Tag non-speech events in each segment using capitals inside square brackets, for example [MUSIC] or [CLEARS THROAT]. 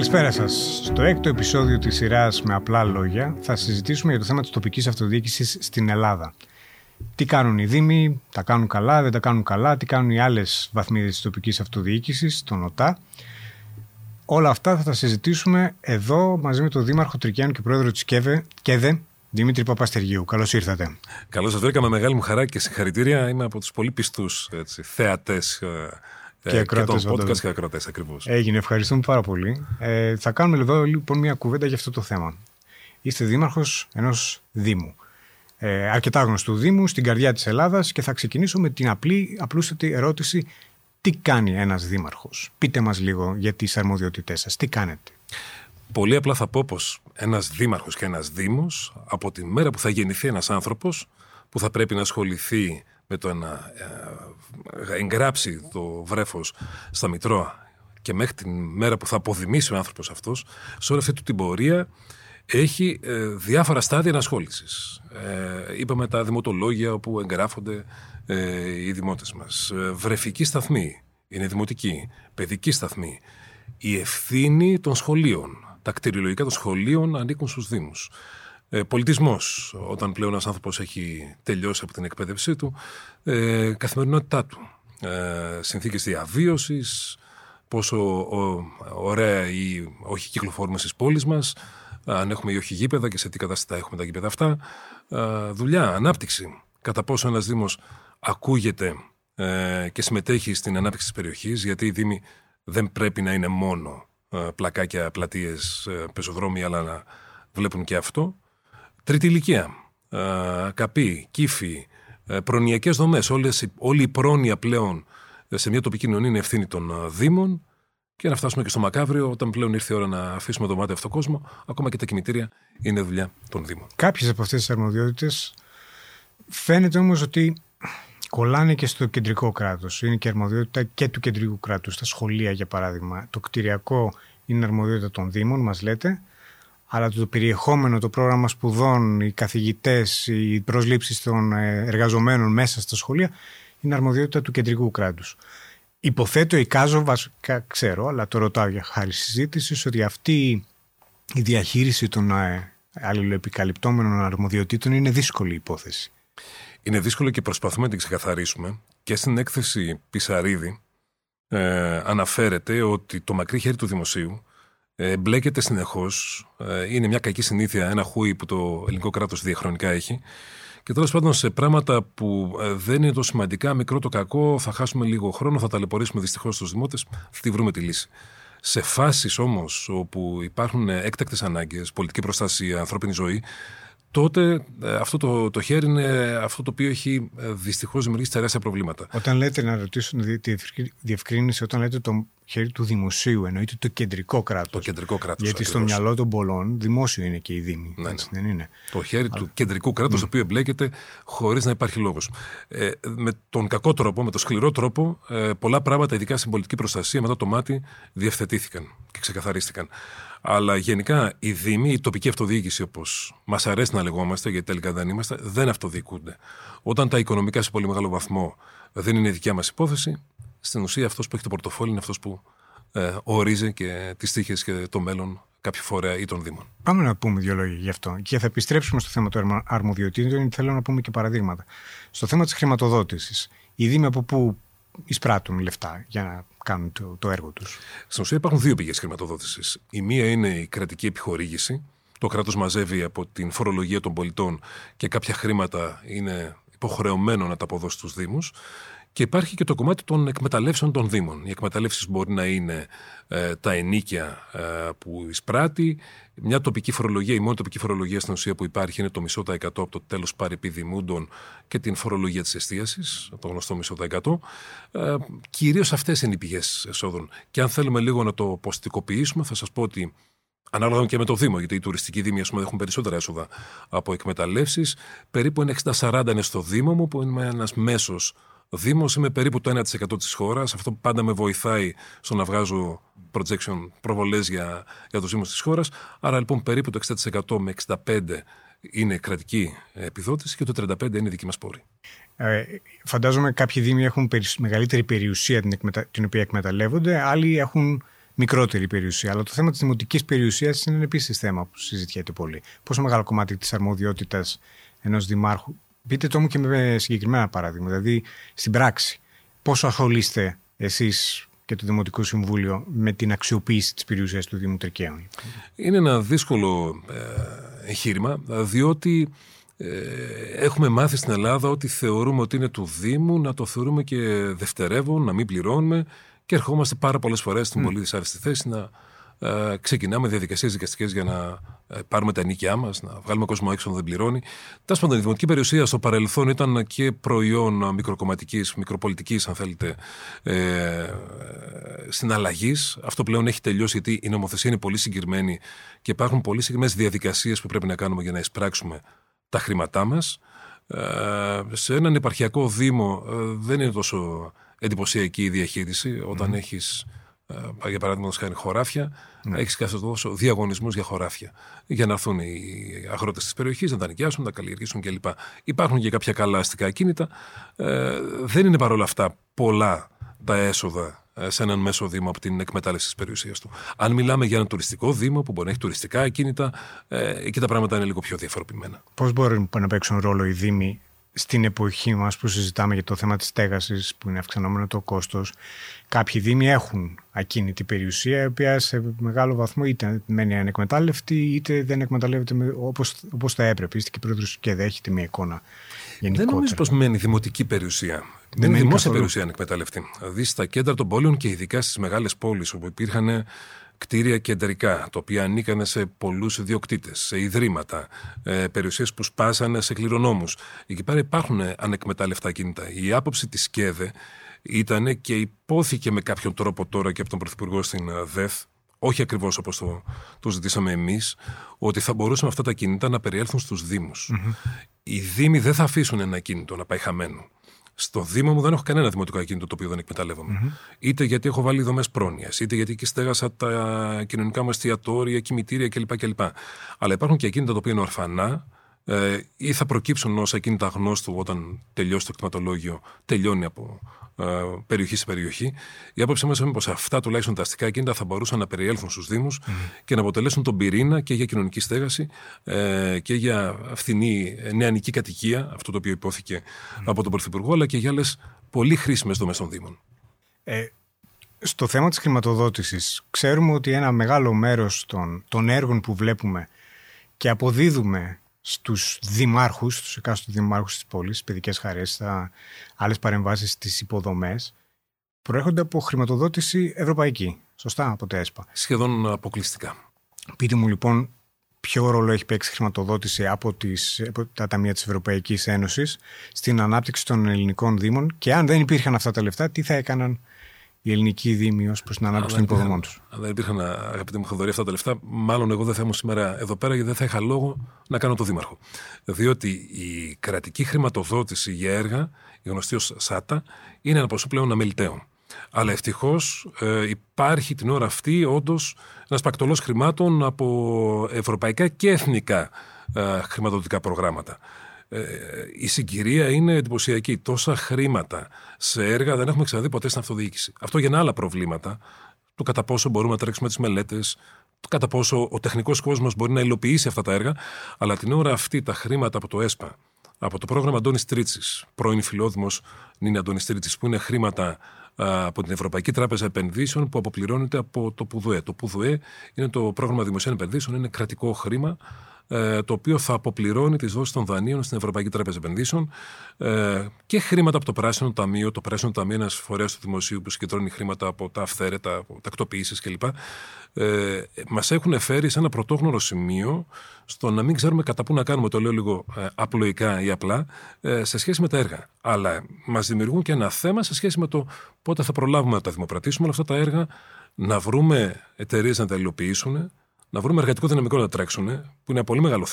Καλησπέρα σας. Στο έκτο επεισόδιο της σειράς με απλά λόγια θα συζητήσουμε για το θέμα της τοπικής αυτοδιοίκησης στην Ελλάδα. Τι κάνουν οι Δήμοι, τα κάνουν καλά, δεν τα κάνουν καλά, τι κάνουν οι άλλες βαθμίδες της τοπικής αυτοδιοίκησης, τον ΟΤΑ. Όλα αυτά θα τα συζητήσουμε εδώ μαζί με τον Δήμαρχο Τρικιάνου και Πρόεδρο της ΚΕΔΕ, Δημήτρη Παπαστεργίου. Καλώς ήρθατε. Καλώς σας βρήκα με μεγάλη μου χαρά και συγχαρητήρια. Είμαι από τους πολύ πιστούς θεατές ε, και, ε, και τον podcast και ακροτέ ακριβώς. Έγινε, ευχαριστούμε πάρα πολύ. Ε, θα κάνουμε εδώ λοιπόν μια κουβέντα για αυτό το θέμα. Είστε δήμαρχος ενός Δήμου. Ε, αρκετά γνωστού Δήμου στην καρδιά της Ελλάδας και θα ξεκινήσω με την απλή, απλούστατη ερώτηση. Τι κάνει ένας δήμαρχος, Πείτε μας λίγο για τις αρμοδιότητές σας, τι κάνετε; Πολύ απλά θα πω πως ένας δήμαρχος και ένας Δήμος, από τη μέρα που θα γεννηθεί ένας άνθρωπος που θα πρέπει να ασχοληθεί με το να ε, εγγράψει το βρέφος στα Μητρώα και μέχρι την μέρα που θα αποδημήσει ο άνθρωπος αυτός, σε όλη αυτή την πορεία έχει ε, διάφορα στάδια ενασχόλησης. Ε, είπαμε τα δημοτολόγια όπου εγγράφονται ε, οι δημότες μας. Ε, βρεφική σταθμή, είναι δημοτική. Παιδική σταθμή. Η ευθύνη των σχολείων. Τα κτηριολογικά των σχολείων ανήκουν στους Δήμους ε, πολιτισμός, όταν πλέον ένας άνθρωπος έχει τελειώσει από την εκπαίδευσή του, ε, καθημερινότητά του, ε, συνθήκες διαβίωσης, πόσο ο, ωραία ή όχι κυκλοφορούμε στις πόλεις μας, αν έχουμε ή όχι γήπεδα και σε τι κατάσταση έχουμε τα γήπεδα αυτά, ε, δουλειά, ανάπτυξη, κατά πόσο ένας Δήμος ακούγεται ε, και συμμετέχει στην ανάπτυξη της περιοχής, γιατί οι Δήμοι δεν πρέπει να είναι μόνο ε, πλακάκια, πλατείες, ε, πεζοδρόμια, αλλά να βλέπουν και αυτό. Τρίτη ηλικία. Καπή, κύφη, ε, προνοιακές δομές. Όλη η πρόνοια πλέον ε, σε μια τοπική κοινωνία είναι ευθύνη των Δήμων. Και να φτάσουμε και στο μακάβριο, όταν πλέον ήρθε η ώρα να αφήσουμε το μάτι αυτό το κόσμο, ακόμα και τα κημητήρια είναι δουλειά των Δήμων. Κάποιες από αυτές τις αρμοδιότητες φαίνεται όμως ότι κολλάνε και στο κεντρικό κράτος. Είναι και αρμοδιότητα και του κεντρικού κράτους. Στα σχολεία, για παράδειγμα. Το κτηριακό είναι αρμοδιότητα των Δήμων, μας λέτε αλλά το περιεχόμενο, το πρόγραμμα σπουδών, οι καθηγητές, οι προσλήψεις των ε, εργαζομένων μέσα στα σχολεία είναι αρμοδιότητα του κεντρικού κράτους. Υποθέτω, εικάζω, βασικά ξέρω, αλλά το ρωτάω για χάρη συζήτηση, ότι αυτή η διαχείριση των ε, αλληλοεπικαλυπτόμενων αρμοδιοτήτων είναι δύσκολη υπόθεση. Είναι δύσκολο και προσπαθούμε να την ξεκαθαρίσουμε. Και στην έκθεση Πισαρίδη ε, αναφέρεται ότι το μακρύ χέρι του δημοσίου ε, μπλέκεται συνεχώς. Ε, είναι μια κακή συνήθεια, ένα χούι που το ελληνικό κράτος διαχρονικά έχει. Και τέλος πάντων σε πράγματα που ε, δεν είναι τόσο σημαντικά, μικρό το κακό, θα χάσουμε λίγο χρόνο, θα ταλαιπωρήσουμε δυστυχώς τους δημότες, θα τη βρούμε τη λύση. Σε φάσεις όμως όπου υπάρχουν έκτακτες ανάγκες, πολιτική προστασία, ανθρώπινη ζωή, τότε ε, αυτό το, το χέρι είναι αυτό το οποίο έχει ε, δυστυχώς δημιουργήσει τεράστια προβλήματα. Όταν λέτε, να ρωτήσω τη διευκρίνηση, όταν λέτε το χέρι του δημοσίου, εννοείται το κεντρικό κράτος. Το κεντρικό κράτος. Γιατί στο μυαλό των πολλών δημόσιο είναι και η Δήμη. Ναι, έτσι, ναι. δεν είναι; Το χέρι του κεντρικού κράτους, το οποίο εμπλέκεται χωρίς να υπάρχει λόγος. Ε, με τον κακό τρόπο, με τον σκληρό τρόπο, ε, πολλά πράγματα, ειδικά στην πολιτική προστασία, μετά το μάτι, διευθετήθηκαν και ξεκαθαρίστηκαν. Αλλά γενικά οι Δήμοι, η τοπική αυτοδιοίκηση, όπως μας αρέσει να λεγόμαστε, γιατί τελικά δεν είμαστε, δεν αυτοδιοικούνται. Όταν τα οικονομικά σε πολύ μεγάλο βαθμό δεν είναι δικιά μας υπόθεση, στην ουσία αυτός που έχει το πορτοφόλι είναι αυτός που ε, ορίζει και τις τύχε και το μέλλον κάποιου φορέα ή των Δήμων. Πάμε να πούμε δύο λόγια γι' αυτό. Και θα επιστρέψουμε στο θέμα των αρμοδιοτήτων, γιατί θέλω να πούμε και παραδείγματα. Στο θέμα της χρηματοδότησης. Οι Δήμοι από πού εισπράττουν λεφτά για να κάνουν το, το έργο τους. Στην ουσία υπάρχουν δύο πηγές χρηματοδότησης. Η μία είναι η κρατική επιχορήγηση. Το κράτος μαζεύει από την φορολογία των πολιτών και κάποια χρήματα είναι υποχρεωμένο να τα αποδώσει στους Δήμους. Και υπάρχει και το κομμάτι των εκμεταλλεύσεων των Δήμων. Οι εκμεταλλεύσεις μπορεί να είναι ε, τα ενίκια ε, που εισπράττει. Μια τοπική φορολογία, η μόνη τοπική φορολογία στην ουσία που υπάρχει είναι το μισό τα εκατό από το τέλος παρεπιδημούντων και την φορολογία της εστίασης, το γνωστό μισό τα εκατό. Ε, Κυρίως αυτές είναι οι πηγές εσόδων. Και αν θέλουμε λίγο να το ποστικοποιήσουμε, θα σας πω ότι Ανάλογα και με το Δήμο, γιατί οι τουριστικοί Δήμοι πούμε, έχουν περισσότερα έσοδα από εκμεταλλεύσεις. Περίπου ένα 60-40 είναι στο Δήμο μου, που είναι ένας μέσος Δήμος είμαι περίπου το 1% της χώρας. Αυτό πάντα με βοηθάει στο να βγάζω projection, προβολές για, για τους Δήμους της χώρας. Άρα λοιπόν περίπου το 60% με 65% είναι κρατική επιδότηση και το 35% είναι δική μας πόρη. Ε, φαντάζομαι κάποιοι Δήμοι έχουν μεγαλύτερη περιουσία την, εκμετα... την οποία εκμεταλλεύονται, άλλοι έχουν μικρότερη περιουσία. Αλλά το θέμα της δημοτικής περιουσίας είναι επίσης θέμα που συζητιέται πολύ. Πόσο μεγάλο κομμάτι της αρμοδιότητας ενός δημάρχου. Πείτε το μου και με συγκεκριμένα παράδειγμα. Δηλαδή, στην πράξη, πόσο ασχολείστε εσείς και το Δημοτικό Συμβούλιο με την αξιοποίηση της περιουσίας του Δήμου Τρικαίων; Είναι ένα δύσκολο ε, εγχείρημα, διότι ε, έχουμε μάθει στην Ελλάδα ότι θεωρούμε ότι είναι του Δήμου, να το θεωρούμε και δευτερεύον, να μην πληρώνουμε και ερχόμαστε πάρα πολλές φορές στην mm. πολύ δυσάρεστη θέση να ε, ξεκινάμε διαδικασίες δικαστικές για να ε, πάρουμε τα νίκια μας, να βγάλουμε κόσμο έξω να δεν πληρώνει. Τέλο πάντων, η δημοτική περιουσία στο παρελθόν ήταν και προϊόν μικροκομματικής, μικροπολιτικής, αν θέλετε, ε, συναλλαγής. Αυτό πλέον έχει τελειώσει γιατί η νομοθεσία είναι πολύ συγκεκριμένη και υπάρχουν πολύ συγκεκριμένες διαδικασίες που πρέπει να κάνουμε για να εισπράξουμε τα χρήματά μας. Ε, σε έναν επαρχιακό δήμο ε, δεν είναι τόσο εντυπωσιακή η διαχείριση όταν mm. έχεις ε, για παράδειγμα, κάνει χωράφια, mm. έχεις κάθε τόσο διαγωνισμούς για χωράφια. Για να έρθουν οι αγρότες της περιοχής, να τα νοικιάσουν, να τα καλλιεργήσουν κλπ. Υπάρχουν και κάποια καλά αστικά κίνητα. Ε, δεν είναι παρόλα αυτά πολλά τα έσοδα ε, σε έναν μέσο δήμο από την εκμετάλλευση της περιουσίας του. Αν μιλάμε για ένα τουριστικό δήμο που μπορεί να έχει τουριστικά ακίνητα, ε, εκεί τα πράγματα είναι λίγο πιο διαφοροποιημένα. Πώς μπορεί να παίξουν ρόλο οι δήμοι στην εποχή μας που συζητάμε για το θέμα της στέγασης που είναι αυξανόμενο το κόστος κάποιοι δήμοι έχουν ακίνητη περιουσία η οποία σε μεγάλο βαθμό είτε μένει ανεκμετάλλευτη είτε δεν εκμεταλλεύεται όπως, όπως θα έπρεπε είστε και πρόεδρος και δέχεται μια εικόνα γενικότερα. Δεν νομίζω πως μένει δημοτική περιουσία δεν είναι δημόσια καθόλου. περιουσία ανεκμετάλλευτη. Δηλαδή στα κέντρα των πόλεων και ειδικά στις μεγάλες πόλεις όπου υπήρχαν κτίρια κεντρικά, τα οποία ανήκαν σε πολλούς ιδιοκτήτες, σε ιδρύματα, ε, περιουσίες που σπάσανε σε κληρονόμους. Εκεί πέρα υπάρχουν ανεκμετάλλευτα κίνητα. Η άποψη της ΚΕΔΕ ήταν και υπόθηκε με κάποιον τρόπο τώρα και από τον Πρωθυπουργό στην ΔΕΘ, όχι ακριβώς όπως το, το ζητήσαμε εμείς, ότι θα μπορούσαν αυτά τα κινητά να περιέλθουν στους Δήμους. Οι Δήμοι δεν θα αφήσουν ένα κίνητο να πάει χαμένο. Στο Δήμο μου δεν έχω κανένα δημοτικό ακίνητο το οποίο δεν εκμεταλλεύομαι. Mm-hmm. Είτε γιατί έχω βάλει δομές πρόνοιας, είτε γιατί εκεί στέγασα τα κοινωνικά μου εστιατόρια, κημητήρια κλπ. κλπ. Αλλά υπάρχουν και ακίνητα τα οποία είναι ορφανά ε, ή θα προκύψουν ως ακίνητα γνώστου όταν τελειώσει το κτηματολόγιο, τελειώνει από ε, περιοχή σε περιοχή. Η άποψή μας είναι πως αυτά τουλάχιστον τα αστικά κίνητα θα μπορούσαν να περιέλθουν στους Δήμους και να αποτελέσουν τον πυρήνα και για κοινωνική στέγαση ε, και για φθηνή ε, νεανική κατοικία, αυτό το οποίο υπόθηκε από τον Πρωθυπουργό, αλλά και για άλλες πολύ χρήσιμες δομές των Δήμων. Ε, στο θέμα της χρηματοδότησης, ξέρουμε ότι ένα μεγάλο μέρος των, των έργων που βλέπουμε και αποδίδουμε στους δημάρχους, στους εκάστοτε δημάρχους της πόλης, παιδικές χαρές, άλλες παρεμβάσεις στις υποδομές, προέρχονται από χρηματοδότηση ευρωπαϊκή. Σωστά, από τα ΕΣΠΑ. Σχεδόν αποκλειστικά. Πείτε μου λοιπόν ποιο ρόλο έχει παίξει χρηματοδότηση από, τις, από τα ταμεία της Ευρωπαϊκής Ένωσης στην ανάπτυξη των ελληνικών δήμων και αν δεν υπήρχαν αυτά τα λεφτά, τι θα έκαναν η ελληνική δήμοι ως προς την ανάπτυξη των υποδομών τους. Αν δεν υπήρχαν, αγαπητοί μου Χαδωρή, αυτά τα λεφτά, μάλλον εγώ δεν θα ήμουν σήμερα εδώ πέρα γιατί δεν θα είχα λόγο να κάνω το δήμαρχο. Διότι η κρατική χρηματοδότηση για έργα, η γνωστή ως ΣΑΤΑ, είναι ένα ποσό πλέον αμεληταίο. Αλλά ευτυχώς ε, υπάρχει την ώρα αυτή όντως ένας πακτολός χρημάτων από ευρωπαϊκά και εθνικά ε, χρηματοδοτικά προγράμματα. Ε, η συγκυρία είναι εντυπωσιακή. Τόσα χρήματα σε έργα δεν έχουμε ξαναδεί ποτέ στην αυτοδιοίκηση. Αυτό γεννά άλλα προβλήματα. Το κατά πόσο μπορούμε να τρέξουμε τις μελέτες, το κατά πόσο ο τεχνικός κόσμος μπορεί να υλοποιήσει αυτά τα έργα. Αλλά την ώρα αυτή τα χρήματα από το ΕΣΠΑ, από το πρόγραμμα Αντώνης Τρίτσης, πρώην φιλόδημος Νίνη Αντώνης Τρίτσης, που είναι χρήματα από την Ευρωπαϊκή Τράπεζα Επενδύσεων που αποπληρώνεται από το ΠΟΔΟΕ. Το ΠΟΔΟΕ είναι το πρόγραμμα δημοσίων επενδύσεων, είναι κρατικό χρήμα ε, το οποίο θα αποπληρώνει τις δόσεις των δανείων στην Ευρωπαϊκή Τράπεζα Επενδύσεων ε, και χρήματα από το Πράσινο Ταμείο. Το Πράσινο Ταμείο είναι ένας φορέας του δημοσίου που συγκεντρώνει χρήματα από τα αυθαίρετα, από τακτοποιήσεις κλπ. Ε, Μας έχουν φέρει σε ένα πρωτόγνωρο σημείο στο να μην ξέρουμε κατά πού να κάνουμε, το λέω λίγο ε, απλοϊκά ή απλά, ε, σε σχέση με τα έργα. Αλλά μας δημιουργούν και ένα θέμα σε σχέση με το πότε θα προλάβουμε να τα δημοπρατήσουμε όλα αυτά τα έργα, να βρούμε εταιρείες να τα υλοποιήσουν, να βρούμε εργατικό δυναμικό να τρέξουν, που είναι ένα πολύ μεγάλο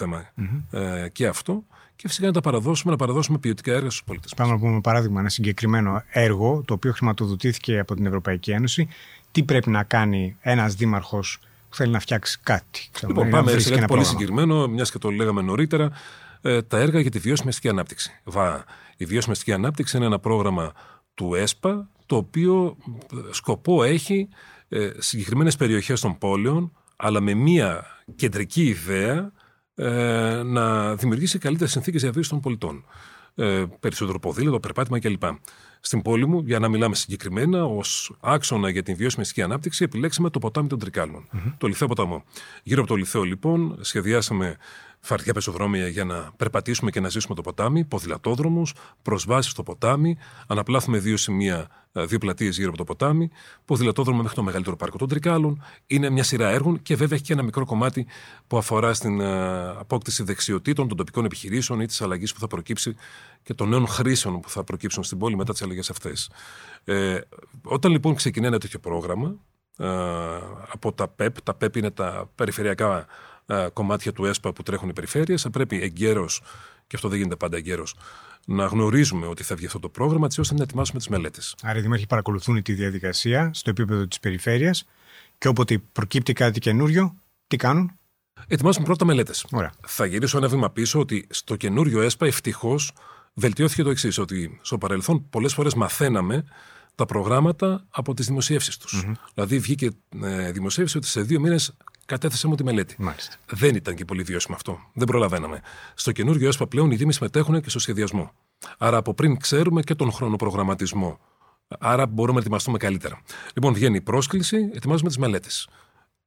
ε, και αυτό, και φυσικά να τα παραδώσουμε, να παραδώσουμε ποιοτικά έργα στους πολίτες. Πάμε να πούμε παράδειγμα, ένα συγκεκριμένο έργο, το οποίο χρηματοδοτήθηκε από την Ευρωπαϊκή Ένωση. Τι πρέπει να κάνει ένας δήμαρχος που θέλει να φτιάξει κάτι. Λοιπόν, πάμε σε κάτι πολύ συγκεκριμένο, μιας και το λέγαμε νωρίτερα. Ε, τα έργα για τη βιώσιμη αστική ανάπτυξη. Βα, η βιώσιμη αστική ανάπτυξη είναι ένα πρόγραμμα του ΕΣΠΑ, το οποίο σκοπό έχει ε, συγκεκριμένες περιοχές των πόλεων, αλλά με μία κεντρική ιδέα ε, να δημιουργήσει καλύτερες συνθήκες διαβίωσης των πολιτών. Ε, περισσότερο ποδήλατο, περπάτημα κλπ. Στην πόλη μου, για να μιλάμε συγκεκριμένα, ως άξονα για την βιώσιμη αστική ανάπτυξη, επιλέξαμε το ποτάμι των τρικαλων το Λιθέο ποταμό. Γύρω από το Λιθέο, λοιπόν, σχεδιάσαμε φαρτιά πεζοδρόμια για να περπατήσουμε και να ζήσουμε το ποτάμι, ποδηλατόδρομους, προσβάσεις στο ποτάμι, αναπλάθουμε δύο σημεία, ε, δύο πλατείες γύρω από το ποτάμι, ποδηλατόδρομο μέχρι το μεγαλύτερο πάρκο των Τρικάλων. Είναι μια σειρά έργων και βέβαια έχει και ένα μικρό κομμάτι που αφορά στην ε, απόκτηση δεξιοτήτων των τοπικών επιχειρήσεων ή της αλλαγής που θα προκύψει και των νέων χρήσεων που θα προκύψουν στην πόλη μετά τις αλλαγέ αυτές. Ε, όταν λοιπόν ξεκινάει ένα τέτοιο πρόγραμμα, ε, από τα ΠΕΠ, τα ΠΕΠ είναι τα περιφερειακά ε, κομμάτια του ΕΣΠΑ που τρέχουν οι περιφέρειες. Θα πρέπει εγκαίρως, και αυτό δεν γίνεται πάντα εγκαίρως, να γνωρίζουμε ότι θα βγει αυτό το πρόγραμμα, έτσι ώστε να ετοιμάσουμε τις μελέτες. Άρα οι δημάρχοι παρακολουθούν τη διαδικασία στο επίπεδο της περιφέρειας και όποτε προκύπτει κάτι καινούριο, τι κάνουν; Ετοιμάσουμε πρώτα μελέτες. Θα γυρίσω ένα βήμα πίσω ότι στο καινούριο ΕΣΠΑ ευτυχώς βελτιώθηκε το εξής, ότι στο παρελθόν πολλές φορές μαθαίναμε τα προγράμματα από τις δημοσιεύσεις τους. Mm-hmm. Δηλαδή, βγήκε ε, δημοσίευση ότι σε δύο μήνες κατέθεσα μου τη μελέτη. Μάλιστα. Δεν ήταν και πολύ βιώσιμο αυτό. Δεν προλαβαίναμε. Στο καινούριο ΕΣΠΑ πλέον οι Δήμοι συμμετέχουν και στο σχεδιασμό. Άρα από πριν ξέρουμε και τον χρονοπρογραμματισμό. Άρα μπορούμε να ετοιμαστούμε καλύτερα. Λοιπόν, βγαίνει η πρόσκληση, ετοιμάζουμε τις μελέτες.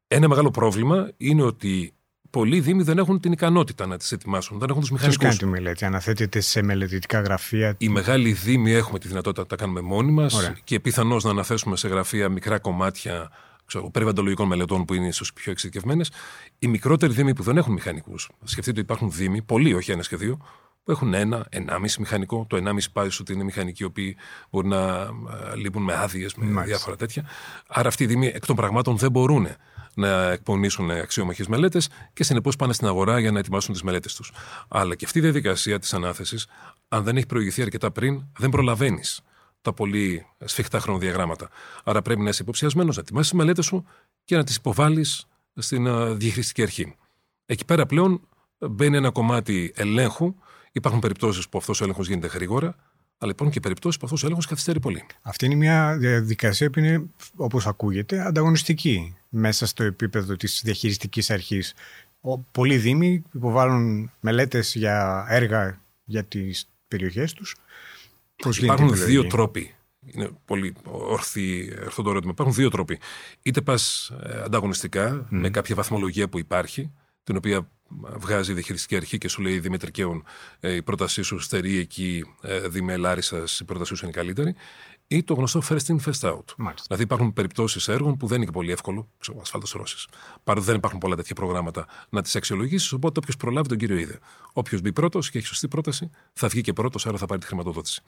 Ένα μεγάλο πρόβλημα είναι ότι πολλοί Δήμοι δεν έχουν την ικανότητα να τις ετοιμάσουν. Δεν έχουν τους μηχανικούς. Ποιο κάνει τη μελέτη, αναθέτεται σε μελετητικά γραφεία; Οι μεγάλοι Δήμοι έχουμε τη δυνατότητα να τα κάνουμε μόνοι μας και πιθανώς να αναθέσουμε σε γραφεία μικρά κομμάτια ξέρω, περιβαλλοντολογικών μελετών που είναι ίσως πιο εξειδικευμένες. Οι μικρότεροι Δήμοι που δεν έχουν μηχανικούς, σκεφτείτε ότι υπάρχουν Δήμοι, πολλοί, όχι ένας και δύο, που έχουν ένα, ενάμιση μηχανικό. Το ενάμιση πάει ότι είναι μηχανικοί οι οποίοι μπορεί να ε, λείπουν με άδειες, με Μάλιστα. διάφορα τέτοια. Άρα αυτοί οι Δήμοι εκ των πραγμάτων δεν μπορούν να εκπονήσουν αξιόμαχες μελέτες και συνεπώς πάνε στην αγορά για να ετοιμάσουν τις μελέτες τους. Αλλά και αυτή η διαδικασία της ανάθεσης, αν δεν έχει προηγηθεί αρκετά πριν, δεν προλαβαίνεις τα πολύ σφιχτά χρονοδιαγράμματα. Άρα πρέπει να είσαι υποψιασμένος, να ετοιμάσεις τις μελέτες σου και να τις υποβάλεις στην uh, διαχειριστική αρχή. Εκεί πέρα πλέον μπαίνει ένα κομμάτι ελέγχου. Υπάρχουν περιπτώσεις που αυτός ο έλεγχος γίνεται γρήγορα, αλλά υπάρχουν και περιπτώσεις που αυτός ο έλεγχος καθυστερεί πολύ. Αυτή είναι μια διαδικασία που είναι, όπως ακούγεται, ανταγωνιστική μέσα στο επίπεδο της διαχειριστικής αρχής. Πολλοί Δήμοι υποβάλλουν μελέτες για έργα για τις περιοχές τους. Υπάρχουν δύο τρόποι. Είναι πολύ ορθή, ορθό το ερώτημα. Υπάρχουν δύο τρόποι. Είτε πας ε, ανταγωνιστικά, με κάποια βαθμολογία που υπάρχει, την οποία βγάζει η διαχειριστική αρχή και σου λέει Δημήτρη Κέων, ε, η πρότασή σου στερεί εκεί, ε, Δήμε Λάρισας, η πρότασή σου είναι καλύτερη ή το γνωστό first in, first out. Μάλιστα. Δηλαδή υπάρχουν περιπτώσεις έργων που δεν είναι και πολύ εύκολο, ξέρω, ασφάλτο Ρώσης. Παρότι δεν υπάρχουν πολλά τέτοια προγράμματα να τις αξιολογήσεις, οπότε όποιος προλάβει τον κύριο είδε. Όποιος μπει πρώτος και έχει σωστή πρόταση, θα βγει και πρώτος, άρα θα πάρει τη χρηματοδότηση.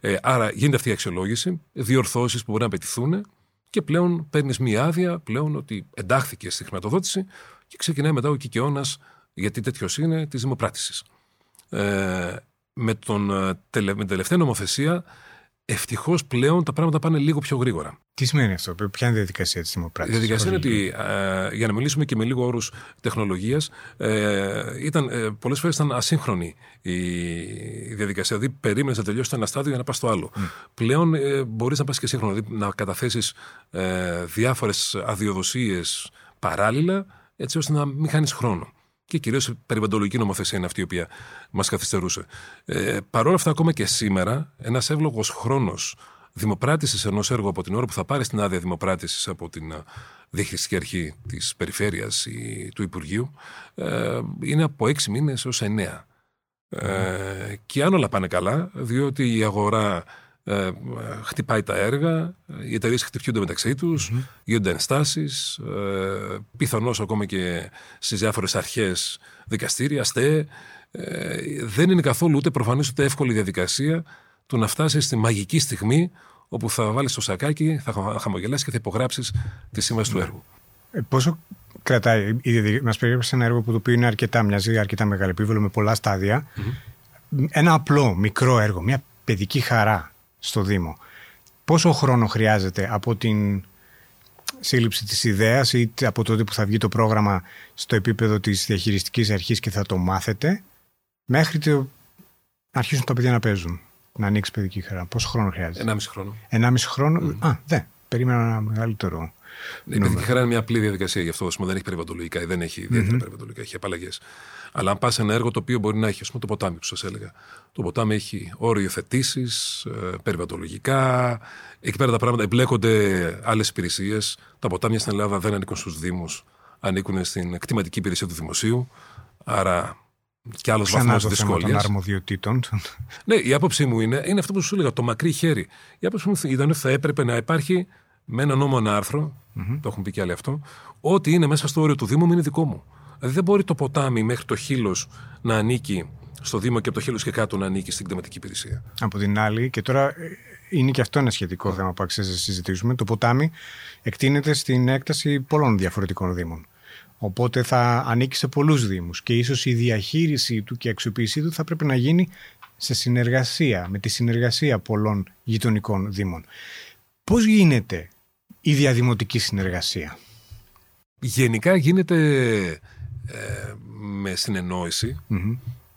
Ε, άρα γίνεται αυτή η αξιολόγηση, διορθώσεις που μπορεί να απαιτηθούν και πλέον παίρνεις μία άδεια, πλέον ότι εντάχθηκε στη χρηματοδότηση και ξεκινάει μετά ο κικαιώνας, γιατί τέτοιος είναι, της δημοπράτησης. Ε, με, τον, ε, με την τελευταία νομοθεσία Ευτυχώς πλέον τα πράγματα πάνε λίγο πιο γρήγορα. Τι σημαίνει αυτό, Ποια είναι η διαδικασία της δημοπράτησης; Η διαδικασία είναι ότι, ε, για να μιλήσουμε και με λίγο όρους τεχνολογίας, ε, ήταν, ε, πολλές φορές ήταν ασύγχρονη η, η διαδικασία. Δηλαδή, περίμενες να τελειώσει το ένα στάδιο για να πας στο άλλο. Mm. Πλέον ε, μπορείς να πας και σύγχρονο, δηλαδή να καταθέσεις ε, διάφορες αδειοδοσίες παράλληλα, έτσι ώστε να μην χάνεις χρόνο και κυρίως η περιβαλλοντολογική νομοθεσία είναι αυτή η οποία μας καθυστερούσε. Ε, Παρ' όλα αυτά, ακόμα και σήμερα, ένας εύλογος χρόνος δημοπράτησης ενός έργου από την ώρα που θα πάρει την άδεια δημοπράτησης από την ε, διαχειριστική αρχή της περιφέρειας ή του Υπουργείου ε, είναι από έξι μήνες έως εννέα. Ε, και αν όλα πάνε καλά, διότι η αγορά ε, χτυπάει τα έργα, οι εταιρείες χτυπιούνται μεταξύ τους, mm-hmm. γίνονται ενστάσεις, ε, πιθανώς ακόμα και στις διάφορες αρχές δικαστήρια, αστέ. Ε, δεν είναι καθόλου ούτε προφανής ούτε εύκολη διαδικασία του να φτάσεις στη μαγική στιγμή όπου θα βάλεις το σακάκι, θα χαμογελάσεις και θα υπογράψεις τη σύμβαση του έργου. Ε, πόσο κρατάει, μας περιέγραψε ένα έργο που το οποίο είναι αρκετά, μοιάζει αρκετά μεγάλο επίβολο με πολλά Ένα απλό, μικρό έργο, μια παιδική χαρά στο Δήμο. Πόσο χρόνο χρειάζεται από την σύλληψη της ιδέας ή από τότε που θα βγει το πρόγραμμα στο επίπεδο της διαχειριστικής αρχής και θα το μάθετε μέχρι το να αρχίσουν τα παιδιά να παίζουν, να ανοίξει παιδική χαρά. Πόσο χρόνο χρειάζεται; Ενάμιση χρόνο. Ενάμιση χρόνο. Mm. Α, δεν. Περίμενα ένα μεγαλύτερο Ναι, η παιδική χαρά είναι μια απλή διαδικασία γι' αυτό. Δεν έχει περιβαλλοντολογικά ή δεν έχει ιδιαίτερα mm-hmm. περιβαλλοντολογικά, έχει απαλλαγές. Αλλά αν πας σε ένα έργο το οποίο μπορεί να έχει, ας πούμε, το ποτάμι που σας έλεγα. Το ποτάμι έχει όριο θετήσει, ε, περιβαλλοντολογικά. Εκεί πέρα τα πράγματα εμπλέκονται άλλες υπηρεσίες. Τα ποτάμια στην Ελλάδα δεν ανήκουν στους Δήμους, ανήκουν στην κτηματική υπηρεσία του δημοσίου. Άρα και άλλος βαθμός δυσκολία. των αρμοδιοτήτων. ναι, η άποψή μου είναι, είναι αυτό που σου έλεγα, το μακρύ χέρι. Η άποψή μου ήταν ότι θα έπρεπε να υπάρχει με ένα νόμο ένα άρθρο, mm-hmm. το έχουν πει και άλλοι αυτό, ότι είναι μέσα στο όριο του Δήμου μου είναι δικό μου. Δηλαδή δεν μπορεί το ποτάμι μέχρι το χείλος να ανήκει στο Δήμο και από το χείλος και κάτω να ανήκει στην κτηματική υπηρεσία. Από την άλλη, και τώρα ε, είναι και αυτό ένα σχετικό θέμα που αξίζει να συζητήσουμε, το ποτάμι εκτείνεται στην έκταση πολλών διαφορετικών Δήμων. Οπότε θα ανήκει σε πολλούς Δήμους και ίσως η διαχείρισή του και η αξιοποίησή του θα πρέπει να γίνει σε συνεργασία, με τη συνεργασία πολλών γειτονικών Δήμων. Πώς γίνεται η διαδημοτική συνεργασία; Γενικά γίνεται ε, με συνεννόηση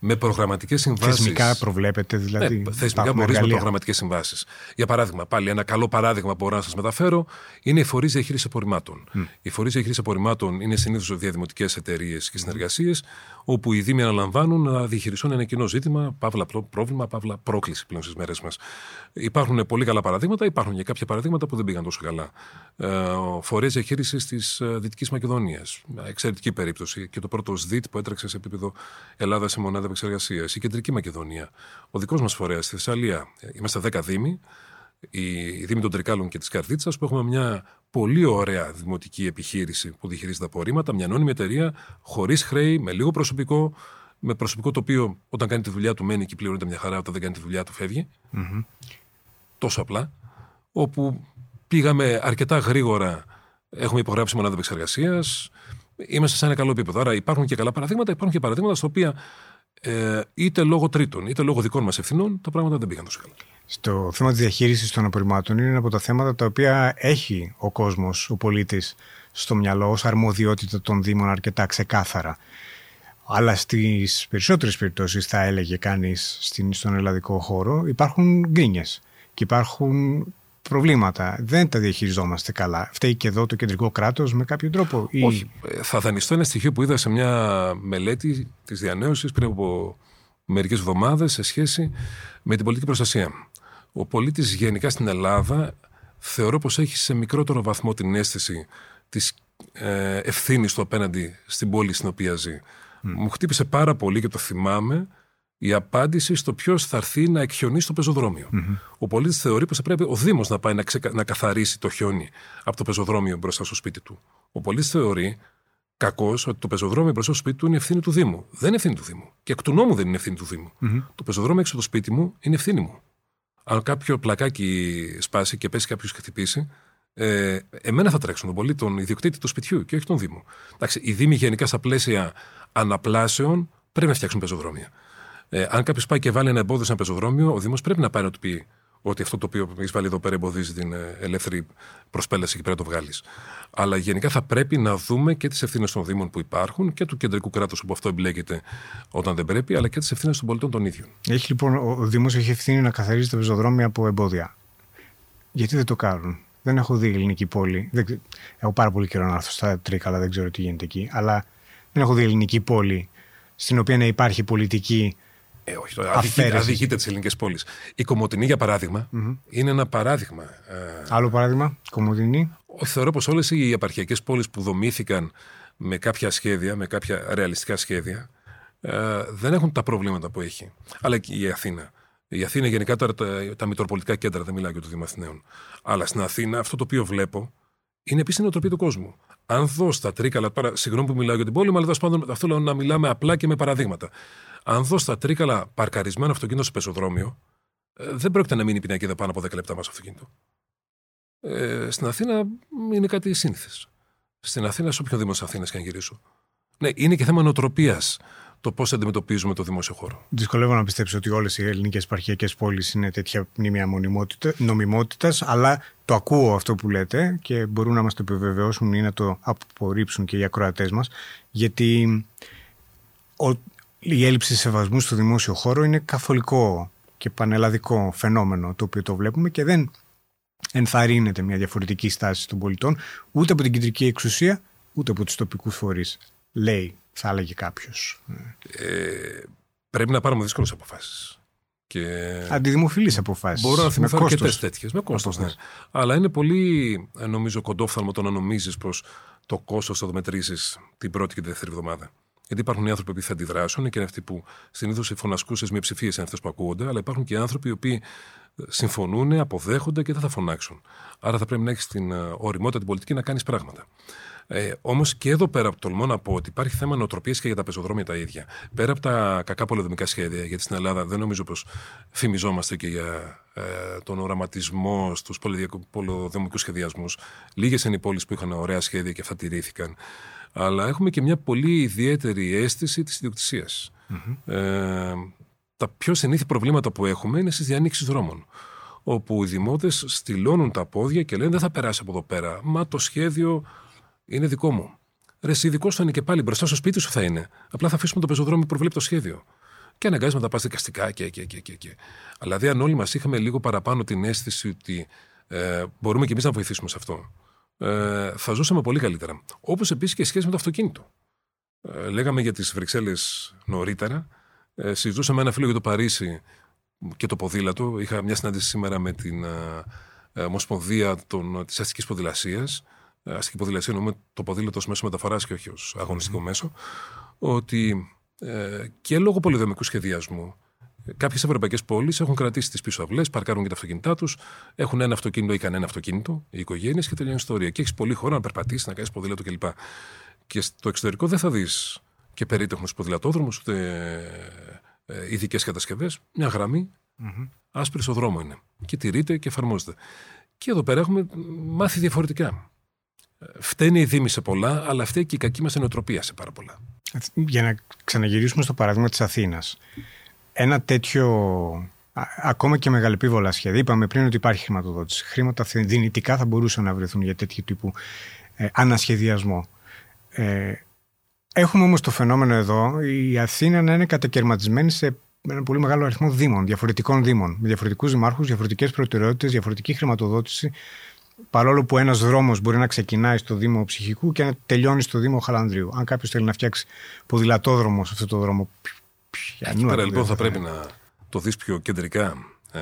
με προγραμματικές συμβάσεις. Θεσμικά προβλέπετε, δηλαδή. Ναι, θεσμικά μπορείς με προγραμματικές συμβάσεις. Για παράδειγμα, πάλι ένα καλό παράδειγμα που μπορώ να σας μεταφέρω είναι οι φορείς διαχείρισης απορριμμάτων. Mm. Οι φορείς διαχείρισης απορριμμάτων είναι συνήθως διαδημοτικές εταιρείες και συνεργασίες, όπου οι Δήμοι αναλαμβάνουν να διαχειριστούν ένα κοινό ζήτημα, παύλα πρόβλημα, παύλα πρόκληση πλέον στις μέρες μας. Υπάρχουν πολύ καλά παραδείγματα, υπάρχουν και κάποια παραδείγματα που δεν πήγαν τόσο καλά. Ε, Φορέ διαχείρισης της ε, Δυτικής Μακεδονίας. Εξαιρετική περίπτωση. Και το πρώτο ΣΔΙΤ που έτρεξε σε επίπεδο Ελλάδας σε μονάδα επεξεργασίας. Η Κεντρική Μακεδονία. Ο δικός μας φορέας στη Θεσσαλία. Είμαστε 10 Δήμοι. Οι Δήμοι των Τρικάλων και της Καρδίτσας, που έχουμε μια πολύ ωραία δημοτική επιχείρηση που διαχειρίζεται τα απορρίμματα, μια ανώνυμη εταιρεία, χωρίς χρέη, με λίγο προσωπικό, με προσωπικό το οποίο όταν κάνει τη δουλειά του μένει και πληρώνεται μια χαρά, όταν δεν κάνει τη δουλειά του φεύγει. Mm-hmm. Τόσο απλά. Όπου πήγαμε αρκετά γρήγορα, έχουμε υπογράψει μονάδα επεξεργασίας, είμαστε σε ένα καλό επίπεδο. Άρα υπάρχουν και καλά παραδείγματα, υπάρχουν και παραδείγματα στα οποία ε, είτε λόγω τρίτων είτε λόγω δικών μας ευθυνών τα πράγματα δεν πήγαν τόσο καλά. Στο θέμα της διαχείρισης των απορριμμάτων είναι ένα από τα θέματα τα οποία έχει ο κόσμος, ο πολίτης, στο μυαλό ως αρμοδιότητα των Δήμων αρκετά ξεκάθαρα. Αλλά στις περισσότερες περιπτώσεις, θα έλεγε κανείς στον ελλαδικό χώρο, υπάρχουν γκρίνιες και υπάρχουν προβλήματα. Δεν τα διαχειριζόμαστε καλά. Φταίει και εδώ το κεντρικό κράτος με κάποιο τρόπο. Ή... Όχι. Ε, θα δανειστώ ένα στοιχείο που είδα σε μια μελέτη της διανέωσης πριν από μερικές εβδομάδες σε σχέση με την πολιτική προστασία. Ο πολίτης γενικά στην Ελλάδα θεωρώ πως έχει σε μικρότερο βαθμό την αίσθηση της ε, ευθύνης του απέναντι στην πόλη στην οποία ζει. Μου χτύπησε πάρα πολύ και το θυμάμαι η απάντηση στο ποιος θα έρθει να εκχιονίσει το πεζοδρομιο Ο πολίτης θεωρεί πως θα πρέπει ο Δήμος να πάει να, να καθαρίσει το χιόνι από το πεζοδρόμιο μπροστά στο σπίτι του. Ο πολίτης θεωρεί κακώς ότι το πεζοδρόμιο μπροστά στο σπίτι του είναι ευθύνη του Δήμου. Δεν είναι ευθύνη του Δήμου. Και εκ του νόμου δεν είναι ευθύνη του Δήμου. Το πεζοδρόμιο έξω από το σπίτι μου είναι ευθύνη μου. Αν κάποιο πλακάκι σπάσει και πέσει κάποιος και χτυπήσει, ε, εμένα θα τρέξουν τον πολίτη, τον ιδιοκτήτη του σπιτιού και όχι τον Δήμο. Εντάξει, οι Δήμοι γενικά στα πλαίσια αναπλάσεων πρέπει να φτιάξουν πεζοδρόμια. Ε, αν κάποιος πάει και βάλει ένα εμπόδιο σε ένα πεζοδρόμιο, ο Δήμος πρέπει να πάει να του πει ότι αυτό το οποίο έχεις βάλει εδώ πέρα εμποδίζει την ε, ελεύθερη προσπέλαση και πρέπει να το βγάλεις. Αλλά γενικά θα πρέπει να δούμε και τις ευθύνες των Δήμων που υπάρχουν και του κεντρικού κράτους όπου αυτό εμπλέκεται όταν δεν πρέπει, αλλά και τις ευθύνες των πολιτών των ίδιων. Έχει λοιπόν, ο Δήμος έχει ευθύνη να καθαρίζει τα πεζοδρόμια από εμπόδια. Γιατί δεν το κάνουν; Δεν έχω δει ελληνική πόλη. Δεν... Έχω πάρα πολύ καιρό να έρθω στα Τρίκαλα, δεν ξέρω τι γίνεται εκεί. Αλλά δεν έχω δει ελληνική πόλη στην οποία να υπάρχει πολιτική ε, όχι, το αδικείται τις ελληνικές πόλεις. Η Κομωτινή, για παραδειγμα είναι ένα παράδειγμα. Ε, Άλλο παράδειγμα, Κομωτινή. Θεωρώ πως όλες οι επαρχιακέ πόλεις που δομήθηκαν με κάποια σχέδια, με κάποια ρεαλιστικά σχέδια, ε, δεν έχουν τα προβλήματα που έχει. Αλλά και η Αθήνα. Η Αθήνα γενικά τώρα τα, τα μητροπολιτικά κέντρα, δεν μιλάω για το Δήμο Αθηναίων. Αλλά στην Αθήνα αυτό το οποίο βλέπω είναι επίσης η νοοτροπία του κόσμου. Αν δω στα τρίκαλα, τώρα συγγνώμη που μιλάω για την πόλη, αλλά τέλο πάντων αυτό λέω να μιλάμε απλά και με παραδείγματα. Αν δω στα τρίκαλα παρκαρισμένο αυτοκίνητο στο πεζοδρόμιο, ε, δεν πρόκειται να μείνει η πινακίδα πάνω από 10 λεπτά μας αυτοκίνητο. Ε, στην Αθήνα είναι κάτι σύνηθες. Στην Αθήνα, σε όποιο δήμο Αθήνας και αν γυρίσω. Ναι, είναι και θέμα νοοτροπίας το πώς αντιμετωπίζουμε το δημόσιο χώρο. Δυσκολεύω να πιστέψω ότι όλες οι ελληνικές επαρχιακές πόλεις είναι τέτοια μνήμια νομιμότητας, αλλά το ακούω αυτό που λέτε και μπορούν να μας το επιβεβαιώσουν ή να το απορρίψουν και οι ακροατές μας, γιατί η έλλειψη σεβασμού στο δημόσιο χώρο είναι καθολικό και πανελλαδικό φαινόμενο το οποίο το βλέπουμε και δεν ενθαρρύνεται μια διαφορετική στάση των πολιτών, ούτε από την κεντρική εξουσία, ούτε από τους τοπικούς φορείς. Λέει, θα έλεγε κάποιος. Ε, πρέπει να πάρουμε δύσκολες αποφάσεις. Και... Αντιδημοφιλείς αποφάσεις. Μπορώ να θυμηθώ αρκετές τέτοιες. Με κόστος, ναι. Αλλά είναι πολύ, νομίζω, κοντόφθαλμο το να νομίζεις πως το κόστος θα το μετρήσεις την πρώτη και τη δεύτερη εβδομάδα. Γιατί υπάρχουν οι άνθρωποι που θα αντιδράσουν και είναι αυτοί που συνήθως οι φωνασκούσες μειοψηφίε είναι αυτές που ακούγονται, αλλά υπάρχουν και άνθρωποι οι οποίοι συμφωνούν, αποδέχονται και δεν θα φωνάξουν. Άρα θα πρέπει να έχεις την ε, οριμότητα την πολιτική να κάνεις πράγματα. Ε, Όμως και εδώ πέρα τολμώ να πω ότι υπάρχει θέμα νοοτροπίας και για τα πεζοδρόμια τα ίδια. Πέρα από τα κακά πολεοδομικά σχέδια, γιατί στην Ελλάδα δεν νομίζω πως φημιζόμαστε και για ε, τον οραματισμό στους πολεοδομικού σχεδιασμούς. Λίγες είναι οι πόλεις που είχαν ωραία σχέδια και αυτά τηρήθηκαν. Αλλά έχουμε και μια πολύ ιδιαίτερη αίσθηση της ιδιοκτησίας. Mm-hmm. Ε, τα πιο συνήθι προβλήματα που έχουμε είναι στις διανοίξεις δρόμων. Όπου οι δημότες στυλώνουν τα πόδια και λένε δεν θα περάσει από εδώ πέρα. Μα το σχέδιο είναι δικό μου. Ρε, εσύ δικός σου είναι και πάλι μπροστά στο σπίτι σου θα είναι. Απλά θα αφήσουμε το πεζοδρόμιο που προβλέπει το σχέδιο. Και αναγκάζει να τα πας δικαστικά και, και, και, και, και. Αλλά δηλαδή, αν όλοι μας είχαμε λίγο παραπάνω την αίσθηση ότι ε, μπορούμε και εμείς να βοηθήσουμε σε αυτό, ε, θα ζούσαμε πολύ καλύτερα. Όπως επίσης και σχέση με το αυτοκίνητο. Ε, λέγαμε για τις Βρυξέλλες νωρίτερα. Ε, συζητούσαμε ένα φίλο για το Παρίσι και το ποδήλατο. Είχα μια συνάντηση σήμερα με την ε, ε Ομοσπονδία της Αστικής Ποδηλασίας αστική ποδηλασία, εννοούμε το ποδήλατος ω μέσο μεταφοράς και όχι ως αγωνιστικό μέσο, ότι ε, και λόγω πολυδομικού σχεδιασμού Κάποιες ευρωπαϊκές πόλεις έχουν κρατήσει τις πίσω αυλές, παρκάρουν και τα αυτοκίνητά τους, έχουν ένα αυτοκίνητο ή κανένα αυτοκίνητο, οι οικογένειες και τελειώνει η ιστορία. Και έχεις πολύ χώρο να περπατήσεις, να κάνεις ποδήλατο κλπ. Και στο εξωτερικό δεν θα δεις και περίτεχνους ποδηλατόδρομους, ούτε ε, ειδικές κατασκευές. Μια γραμμή, mm-hmm. άσπρη στο δρόμο είναι. Και τηρείται και εφαρμόζεται. Και εδώ πέρα έχουμε μάθει διαφορετικά. Φταίνει η Δήμη σε πολλά, αλλά φταίει και η κακή μας ενοτροπία σε πάρα πολλά. Για να ξαναγυρίσουμε στο παράδειγμα της Αθήνας. Ένα τέτοιο ακόμα και μεγαλεπίβολα σχέδια. Είπαμε πριν ότι υπάρχει χρηματοδότηση. Χρήματα δυνητικά θα μπορούσαν να βρεθούν για τέτοιου τύπου ε, ανασχεδιασμό. Ε, έχουμε όμως το φαινόμενο εδώ η Αθήνα να είναι κατακαιρματισμένη σε ένα πολύ μεγάλο αριθμό δήμων, διαφορετικών δήμων, με διαφορετικούς δημάρχους, διαφορετικές προτεραιότητες, διαφορετική χρηματοδότηση παρόλο που ένας δρόμος μπορεί να ξεκινάει στο Δήμο Ψυχικού και να τελειώνει στο Δήμο Χαλανδρίου. Αν κάποιος θέλει να φτιάξει ποδηλατόδρομο σε αυτό το δρόμο. Εκεί πέρα λοιπόν θα πρέπει να το δεις πιο κεντρικά ε,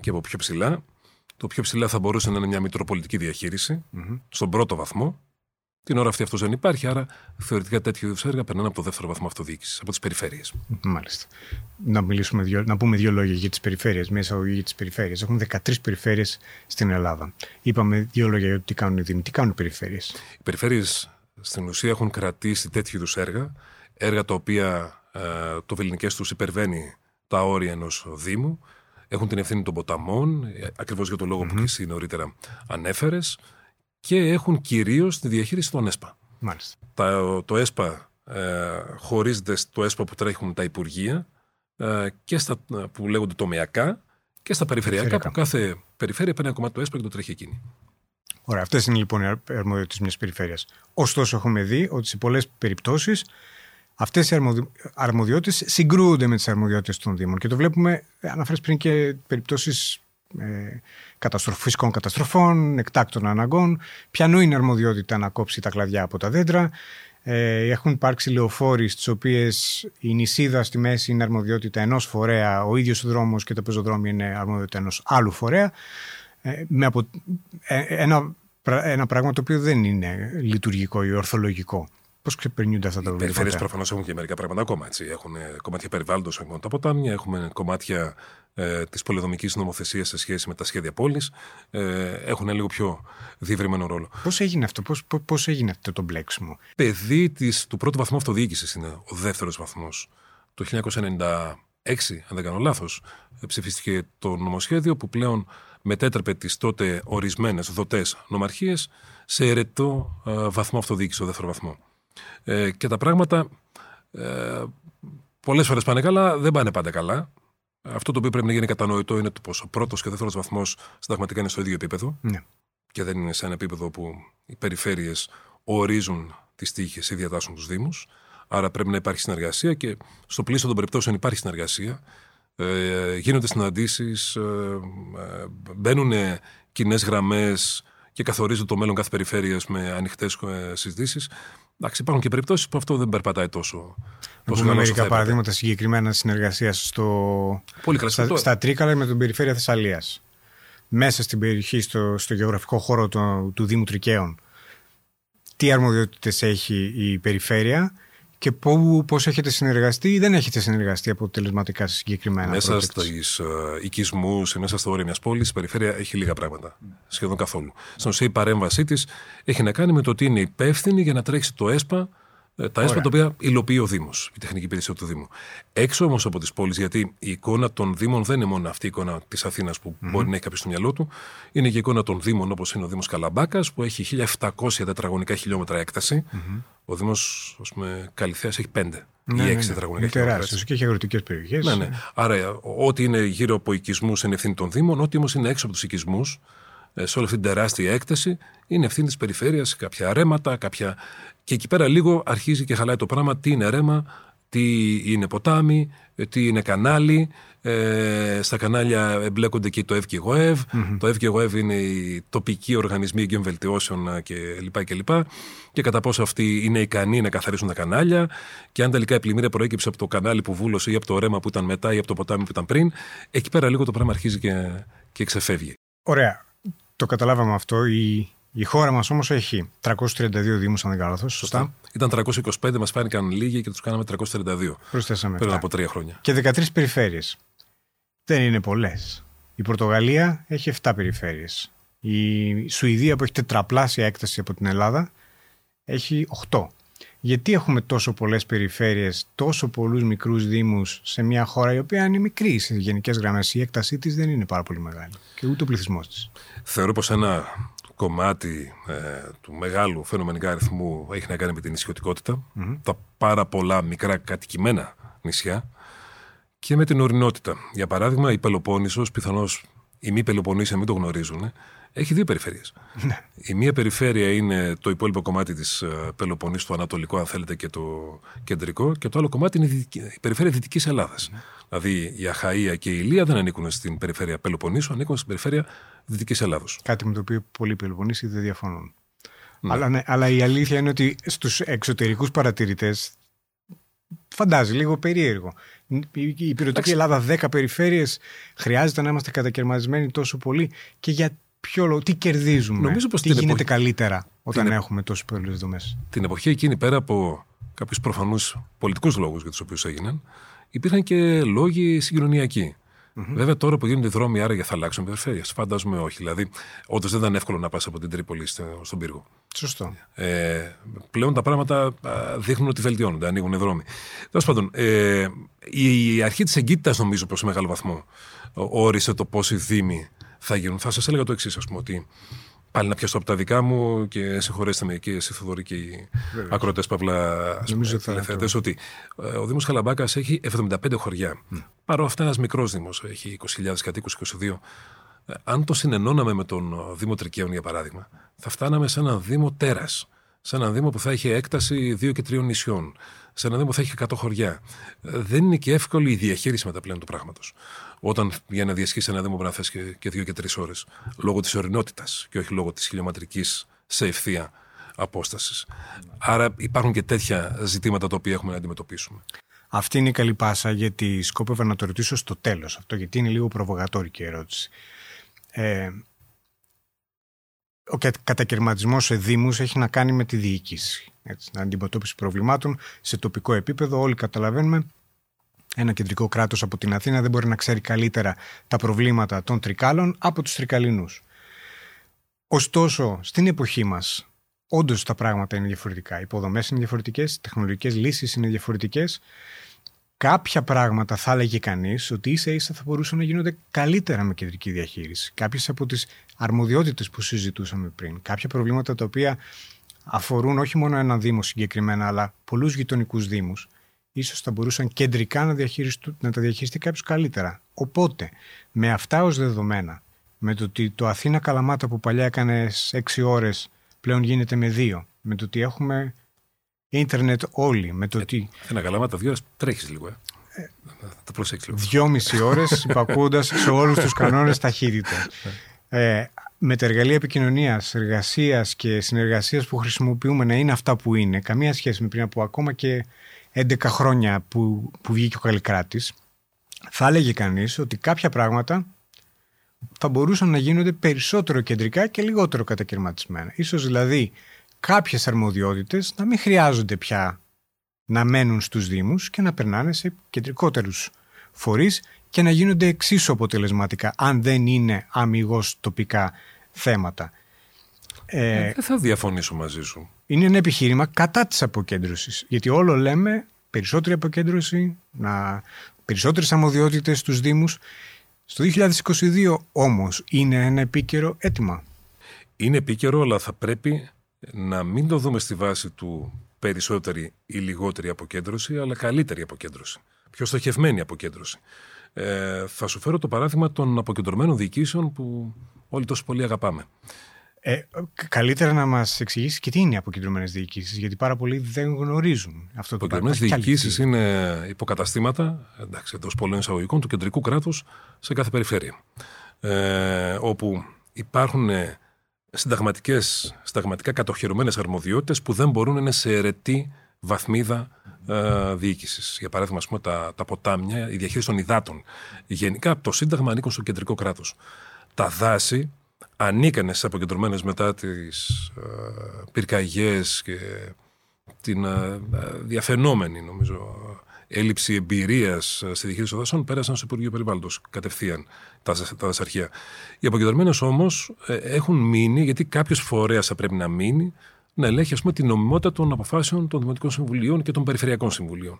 και από πιο ψηλά. Το πιο ψηλά θα μπορούσε να είναι μια μητροπολιτική στον πρώτο βαθμό την ώρα αυτή αυτός δεν υπάρχει, άρα θεωρητικά τέτοιου είδους έργα περνάνε από το δεύτερο βαθμό αυτοδιοίκησης, από τις περιφέρειες. Μάλιστα. Να, μιλήσουμε δυο, να πούμε δύο λόγια για τις περιφέρειες, μια εισαγωγή για τις περιφέρειες. Έχουν 13 περιφέρειες στην Ελλάδα. Είπαμε δύο λόγια για το τι κάνουν οι Δήμοι. Τι κάνουν οι περιφέρειες; Οι περιφέρειες στην ουσία έχουν κρατήσει τέτοιου είδους έργα, έργα τα οποία ε, το βεληνικέ τους υπερβαίνει τα όρια ενός Δήμου. Έχουν την ευθύνη των ποταμών, ε, ακριβώς για τον λόγο mm-hmm. που και εσύ νωρίτερα ανέφερες και έχουν κυρίως τη διαχείριση των ΕΣΠΑ. Μάλιστα. Τα, το ΕΣΠΑ ε, χωρίζεται στο ΕΣΠΑ που τρέχουν τα Υπουργεία ε, και στα που λέγονται τομεακά και στα περιφερειακά, που κάθε περιφέρεια παίρνει ένα κομμάτι του ΕΣΠΑ και το τρέχει εκείνη. Ωραία, αυτές είναι λοιπόν οι αρμοδιότητες μιας περιφέρειας. Ωστόσο, έχουμε δει ότι σε πολλές περιπτώσεις αυτές οι αρμοδιότητες συγκρούονται με τις αρμοδιότητες των Δήμων. Και το βλέπουμε, αναφέρεις πριν και περιπτώσεις ε, φυσικών καταστροφών, εκτάκτων αναγκών. Πιανού είναι αρμοδιότητα να κόψει τα κλαδιά από τα δέντρα. Ε, έχουν υπάρξει λεωφόροι στις οποίες η νησίδα στη μέση είναι αρμοδιότητα ενός φορέα, ο ίδιος ο δρόμος και το πεζοδρόμιο είναι αρμοδιότητα ενός άλλου φορέα. Ε, με απο... ε, ένα, ένα πράγμα το οποίο δεν είναι λειτουργικό ή ορθολογικό. Πώς ξεπερνιούνται αυτά τα προβλήματα; Οι περιφέρειες προφανώς έχουν και μερικά πράγματα ακόμα. Έτσι. Έχουν κομμάτια περιβάλλοντος, έχουν τα ποτάμια, έχουμε κομμάτια ε, της πολυδομική νομοθεσίας σε σχέση με τα σχέδια πόλης. Ε, έχουν λίγο πιο διευρυμένο ρόλο. Πώς έγινε αυτό, πώς, πώς έγινε αυτό το μπλέξιμο; Παιδί της, του πρώτου βαθμού αυτοδιοίκησης είναι ο δεύτερος βαθμός. Το 1996, αν δεν κάνω λάθος, ψηφίστηκε το νομοσχέδιο που πλέον μετέτρεπε τις τότε ορισμένες δοτές νομαρχίες σε ερετό ε, βαθμό αυτοδιοίκησης, το δεύτερο βαθμό. Ε, και τα πράγματα ε, πολλές φορές πάνε καλά, δεν πάνε πάντα καλά. Αυτό το οποίο πρέπει να γίνει κατανοητό είναι το πως ο πρώτος και ο δεύτερος βαθμός συνταγματικά είναι στο ίδιο επίπεδο. Ναι. Και δεν είναι σε ένα επίπεδο που οι περιφέρειες ορίζουν τις τύχες ή διατάσσουν τους Δήμους. Άρα πρέπει να υπάρχει συνεργασία και στο πλήσιο των περιπτώσεων υπάρχει συνεργασία. Ε, γίνονται συναντήσεις, ε, ε, μπαίνουν κοινές γραμμές και καθορίζουν το μέλλον κάθε περιφέρειας με ανοιχτές ε, συζητήσεις. Εντάξει, υπάρχουν και περιπτώσεις που αυτό δεν περπατάει τόσο. Να πούμε μερικά παραδείγματα συγκεκριμένα συνεργασίας στο... Πολύ στα, στα Τρίκαλα με την περιφέρεια Θεσσαλίας. Μέσα στην περιοχή, στο, στο γεωγραφικό χώρο του, του Δήμου Τρικαίων. Τι αρμοδιότητες έχει η περιφέρεια; Και πώς έχετε συνεργαστεί ή δεν έχετε συνεργαστεί αποτελεσματικά σε συγκεκριμένα Μέσα στου uh, οικισμούς, μέσα στο όριο μιας πόλης, η περιφέρεια έχει λίγα πράγματα. Σχεδόν καθόλου. Στην ουσία, η παρέμβασή της έχει να κάνει με το ότι είναι υπεύθυνη για να τρέξει το ΕΣΠΑ ε, τα έσπα τα οποία υλοποιεί ο Δήμος, η τεχνική υπηρεσία του Δήμου. Έξω όμως από τις πόλεις, γιατί η εικόνα των Δήμων δεν είναι μόνο αυτή η εικόνα της Αθήνας που mm-hmm. μπορεί να έχει κάποιος στο μυαλό του, είναι και η εικόνα των Δήμων όπως είναι ο Δήμος Καλαμπάκας, που έχει 1700 τετραγωνικά χιλιόμετρα έκταση. Mm-hmm. Ο Δήμος Καλυθέας έχει 5 ναι, ή 6 ναι, ναι. τετραγωνικά χιλιόμετρα. Τεράστιος και έχει αγροτικές περιοχές. Ναι, ναι. Άρα, ό,τι είναι γύρω από οικισμούς είναι ευθύνη των Δήμων, ό,τι όμως είναι έξω από τους οικισμούς, ε, σε όλη αυτή την τεράστια έκταση, είναι ευθύνη της περιφέρειας, κάποια ρέματα, κάποια και εκεί πέρα λίγο αρχίζει και χαλάει το πράγμα τι είναι ρέμα, τι είναι ποτάμι, τι είναι κανάλι. Ε, στα κανάλια εμπλέκονται και το ΕΒ Το ΕΒ είναι οι τοπικοί οργανισμοί εγγύων βελτιώσεων κλπ. Και, και, και κατά πόσο αυτοί είναι ικανοί να καθαρίσουν τα κανάλια και αν τελικά η πλημμύρια προέκυψε από το κανάλι που βούλωσε ή από το ρέμα που ήταν μετά ή από το ποτάμι που ήταν πριν. Εκεί πέρα λίγο το πράγμα αρχίζει και, και ξεφεύγει. Ωραία. Το καταλάβαμε αυτό. Η η χώρα μας όμως έχει 332 Δήμους, αν δεν κάνω λάθος. Σωστά. Ήταν 325, μας φάνηκαν λίγοι και τους κάναμε 332. Προσθέσαμε. Πριν από τρία χρόνια. Και 13 περιφέρειες. Δεν είναι πολλές. Η Πορτογαλία έχει 7 περιφέρειες. Η Σουηδία που έχει τετραπλάσια έκταση από την Ελλάδα έχει 8. Γιατί έχουμε τόσο πολλές περιφέρειες, τόσο πολλούς μικρούς Δήμους σε μια χώρα η οποία είναι μικρή σε γενικές γραμμές. Η έκτασή της δεν είναι πάρα πολύ μεγάλη και ούτε ο πληθυσμός της. Θεωρώ πως ένα κομμάτι ε, του μεγάλου φαινομενικά αριθμού έχει να κάνει με την νησιωτικοτητα τα πάρα πολλά μικρά κατοικημένα νησιά και με την ορεινότητα. Για παράδειγμα, η Πελοπόννησος, πιθανώς οι μη Πελοποννήσιοι μην το γνωρίζουν, έχει δύο περιφέρειες. [LAUGHS] Ναι. η μία περιφέρεια είναι το υπόλοιπο κομμάτι της ε, Πελοποννήσου, το ανατολικό αν θέλετε και το κεντρικό και το άλλο κομμάτι είναι η περιφέρεια Δυτικής Ελλάδας. Ναι. Δηλαδή η Αχαΐα και η Ηλία δεν ανήκουν στην περιφέρεια Πελοποννήσου, ανήκουν στην περιφέρεια Δυτικής Ελλάδος. Κάτι με το οποίο πολλοί Πελοποννήσοι δεν διαφωνούν. Ναι. Αλλά, ναι, αλλά η αλήθεια είναι ότι στους εξωτερικούς παρατηρητές φαντάζει λίγο περίεργο. Η υπηρετική Ελλάδα, 10 περιφέρειες, χρειάζεται να είμαστε κατακαιρματισμένοι τόσο πολύ και για ποιο λόγο, τι κερδίζουμε, Νομίζω πως τι γίνεται εποχή... καλύτερα όταν την... έχουμε τόσο πολλές δομές. Την εποχή εκείνη, πέρα από κάποιους προφανούς πολιτικούς λόγους για τους οποίους έγιναν, υπήρχαν και λόγοι συγκοινωνιακοί. Mm-hmm. Βέβαια, τώρα που γίνονται δρόμοι άραγε θα αλλάξουν περιφέρειες. Φαντάζομαι όχι. Δηλαδή, όντως δεν ήταν εύκολο να πας από την Τρίπολη στον πύργο. Σωστό. Ε, πλέον τα πράγματα δείχνουν ότι βελτιώνονται, ανοίγουν δρόμοι. Τέλος πάντων, ε, η αρχή της εγκύτητας, νομίζω, προς μεγάλο βαθμό όρισε το πώς οι Δήμοι θα γίνουν. Θα σας έλεγα το εξής, ας πούμε, ότι πάλι να πιάσω από τα δικά μου και συγχωρέστε με και εσύ Θοδωρή και οι ακροτές Παύλα τηλεθεατές ότι ε, ο Δήμος Καλαμπάκας έχει 75 χωριά. Mm. Παρό αυτά ένας μικρός Δήμος, έχει 20.000 κατοίκους, 22. Ε, αν το συνενώναμε με τον Δήμο Τρικαίων για παράδειγμα, θα φτάναμε σε έναν Δήμο τέρας. Σε έναν Δήμο που θα έχει έκταση 2 και 3 νησιών. Σε έναν Δήμο που θα έχει 100 χωριά. Ε, δεν είναι και εύκολη η διαχείριση μετά πλέον του πράγματος όταν για να διασχίσει ένα Δήμο πρέπει να και, και δύο και τρεις ώρες. Λόγω της ορεινότητας και όχι λόγω της χιλιομετρικής σε ευθεία απόστασης. Άρα υπάρχουν και τέτοια ζητήματα τα οποία έχουμε να αντιμετωπίσουμε. Αυτή είναι η καλή πάσα γιατί σκόπευα να το ρωτήσω στο τέλος αυτό, γιατί είναι λίγο προβογατόρικη ερώτηση. Ε, ο κατακαιρματισμός σε Δήμους έχει να κάνει με τη διοίκηση. Έτσι, αντιμετώπιση προβλημάτων σε τοπικό επίπεδο. Όλοι καταλαβαίνουμε ένα κεντρικό κράτος από την Αθήνα δεν μπορεί να ξέρει καλύτερα τα προβλήματα των τρικάλων από τους τρικαλινούς. Ωστόσο, στην εποχή μας, όντως τα πράγματα είναι διαφορετικά. Οι υποδομές είναι διαφορετικές, οι τεχνολογικές λύσεις είναι διαφορετικές. Κάποια πράγματα θα έλεγε κανείς ότι ίσα ίσα θα μπορούσαν να γίνονται καλύτερα με κεντρική διαχείριση. Κάποιες από τις αρμοδιότητες που συζητούσαμε πριν, κάποια προβλήματα τα οποία αφορούν όχι μόνο ένα Δήμο συγκεκριμένα, αλλά πολλούς γειτονικούς Δήμους, ίσως θα μπορούσαν κεντρικά να, να τα διαχειριστεί κάποιος καλύτερα. Οπότε, με αυτά ως δεδομένα, με το ότι το Αθήνα Καλαμάτα που παλιά έκανε 6 ώρες πλέον γίνεται με 2, με το ότι έχουμε ίντερνετ όλοι, με το ε, ότι... Αθήνα Καλαμάτα 2 ώρες τρέχεις λίγο, ε. ε θα προσέξεις λίγο. Δυόμιση ώρες [LAUGHS] υπακούοντας σε όλους τους κανόνες ταχύτητα. Ε, με τα εργαλεία επικοινωνίας, εργασίας και συνεργασίας που χρησιμοποιούμε να είναι αυτά που είναι, καμία σχέση με πριν από ακόμα και 11 χρόνια που, που βγήκε ο Καλλικράτης, θα έλεγε κανείς ότι κάποια πράγματα θα μπορούσαν να γίνονται περισσότερο κεντρικά και λιγότερο κατακαιρματισμένα. Ίσως δηλαδή κάποιες αρμοδιότητες να μην χρειάζονται πια να μένουν στους Δήμους και να περνάνε σε κεντρικότερους φορείς και να γίνονται εξίσου αποτελεσματικά, αν δεν είναι αμυγός τοπικά θέματα. Ε, ε, δεν θα διαφωνήσω μαζί σου. Είναι ένα επιχείρημα κατά της αποκέντρωσης. Γιατί όλο λέμε περισσότερη αποκέντρωση, να, περισσότερες αμμοδιότητες στους Δήμους. Στο 2022 όμως είναι ένα επίκαιρο έτοιμα. Είναι επίκαιρο, αλλά θα πρέπει να μην το δούμε στη βάση του περισσότερη ή λιγότερη αποκέντρωση, αλλά καλύτερη αποκέντρωση. Πιο στοχευμένη αποκέντρωση. Ε, θα σου φέρω το παράδειγμα των αποκεντρωμένων διοικήσεων που όλοι τόσο πολύ αγαπάμε. Ε, καλύτερα να μας εξηγήσεις και τι είναι οι αποκεντρωμένες διοικήσεις, γιατί πάρα πολλοί δεν γνωρίζουν αυτό το πράγμα. Αποκεντρωμένε διοικήσεις είναι υποκαταστήματα, εντάξει, εντός πολλών εισαγωγικών, του κεντρικού κράτους σε κάθε περιφέρεια. Ε, όπου υπάρχουν συνταγματικές, συνταγματικά κατοχυρωμένες αρμοδιότητες που δεν μπορούν να είναι σε αιρετή βαθμίδα ε, διοίκησης. Για παράδειγμα, πούμε, τα, τα ποτάμια, η διαχείριση των υδάτων. Γενικά, από το Σύνταγμα ανήκουν στο κεντρικό κράτος. Τα δάση ανήκανε στι αποκεντρωμένες μετά τις ε, πυρκαγιές και την ε, διαφαινόμενη, νομίζω, έλλειψη εμπειρίας στη διαχείριση των δασών πέρασαν στο Υπουργείο Περιβάλλοντος κατευθείαν τα, τα δασαρχεία. Οι αποκεντρωμένες όμως ε, έχουν μείνει, γιατί κάποιος φορέας θα πρέπει να μείνει, να ελέγχει ας πούμε, την νομιμότητα των αποφάσεων των Δημοτικών Συμβουλίων και των Περιφερειακών Συμβουλίων.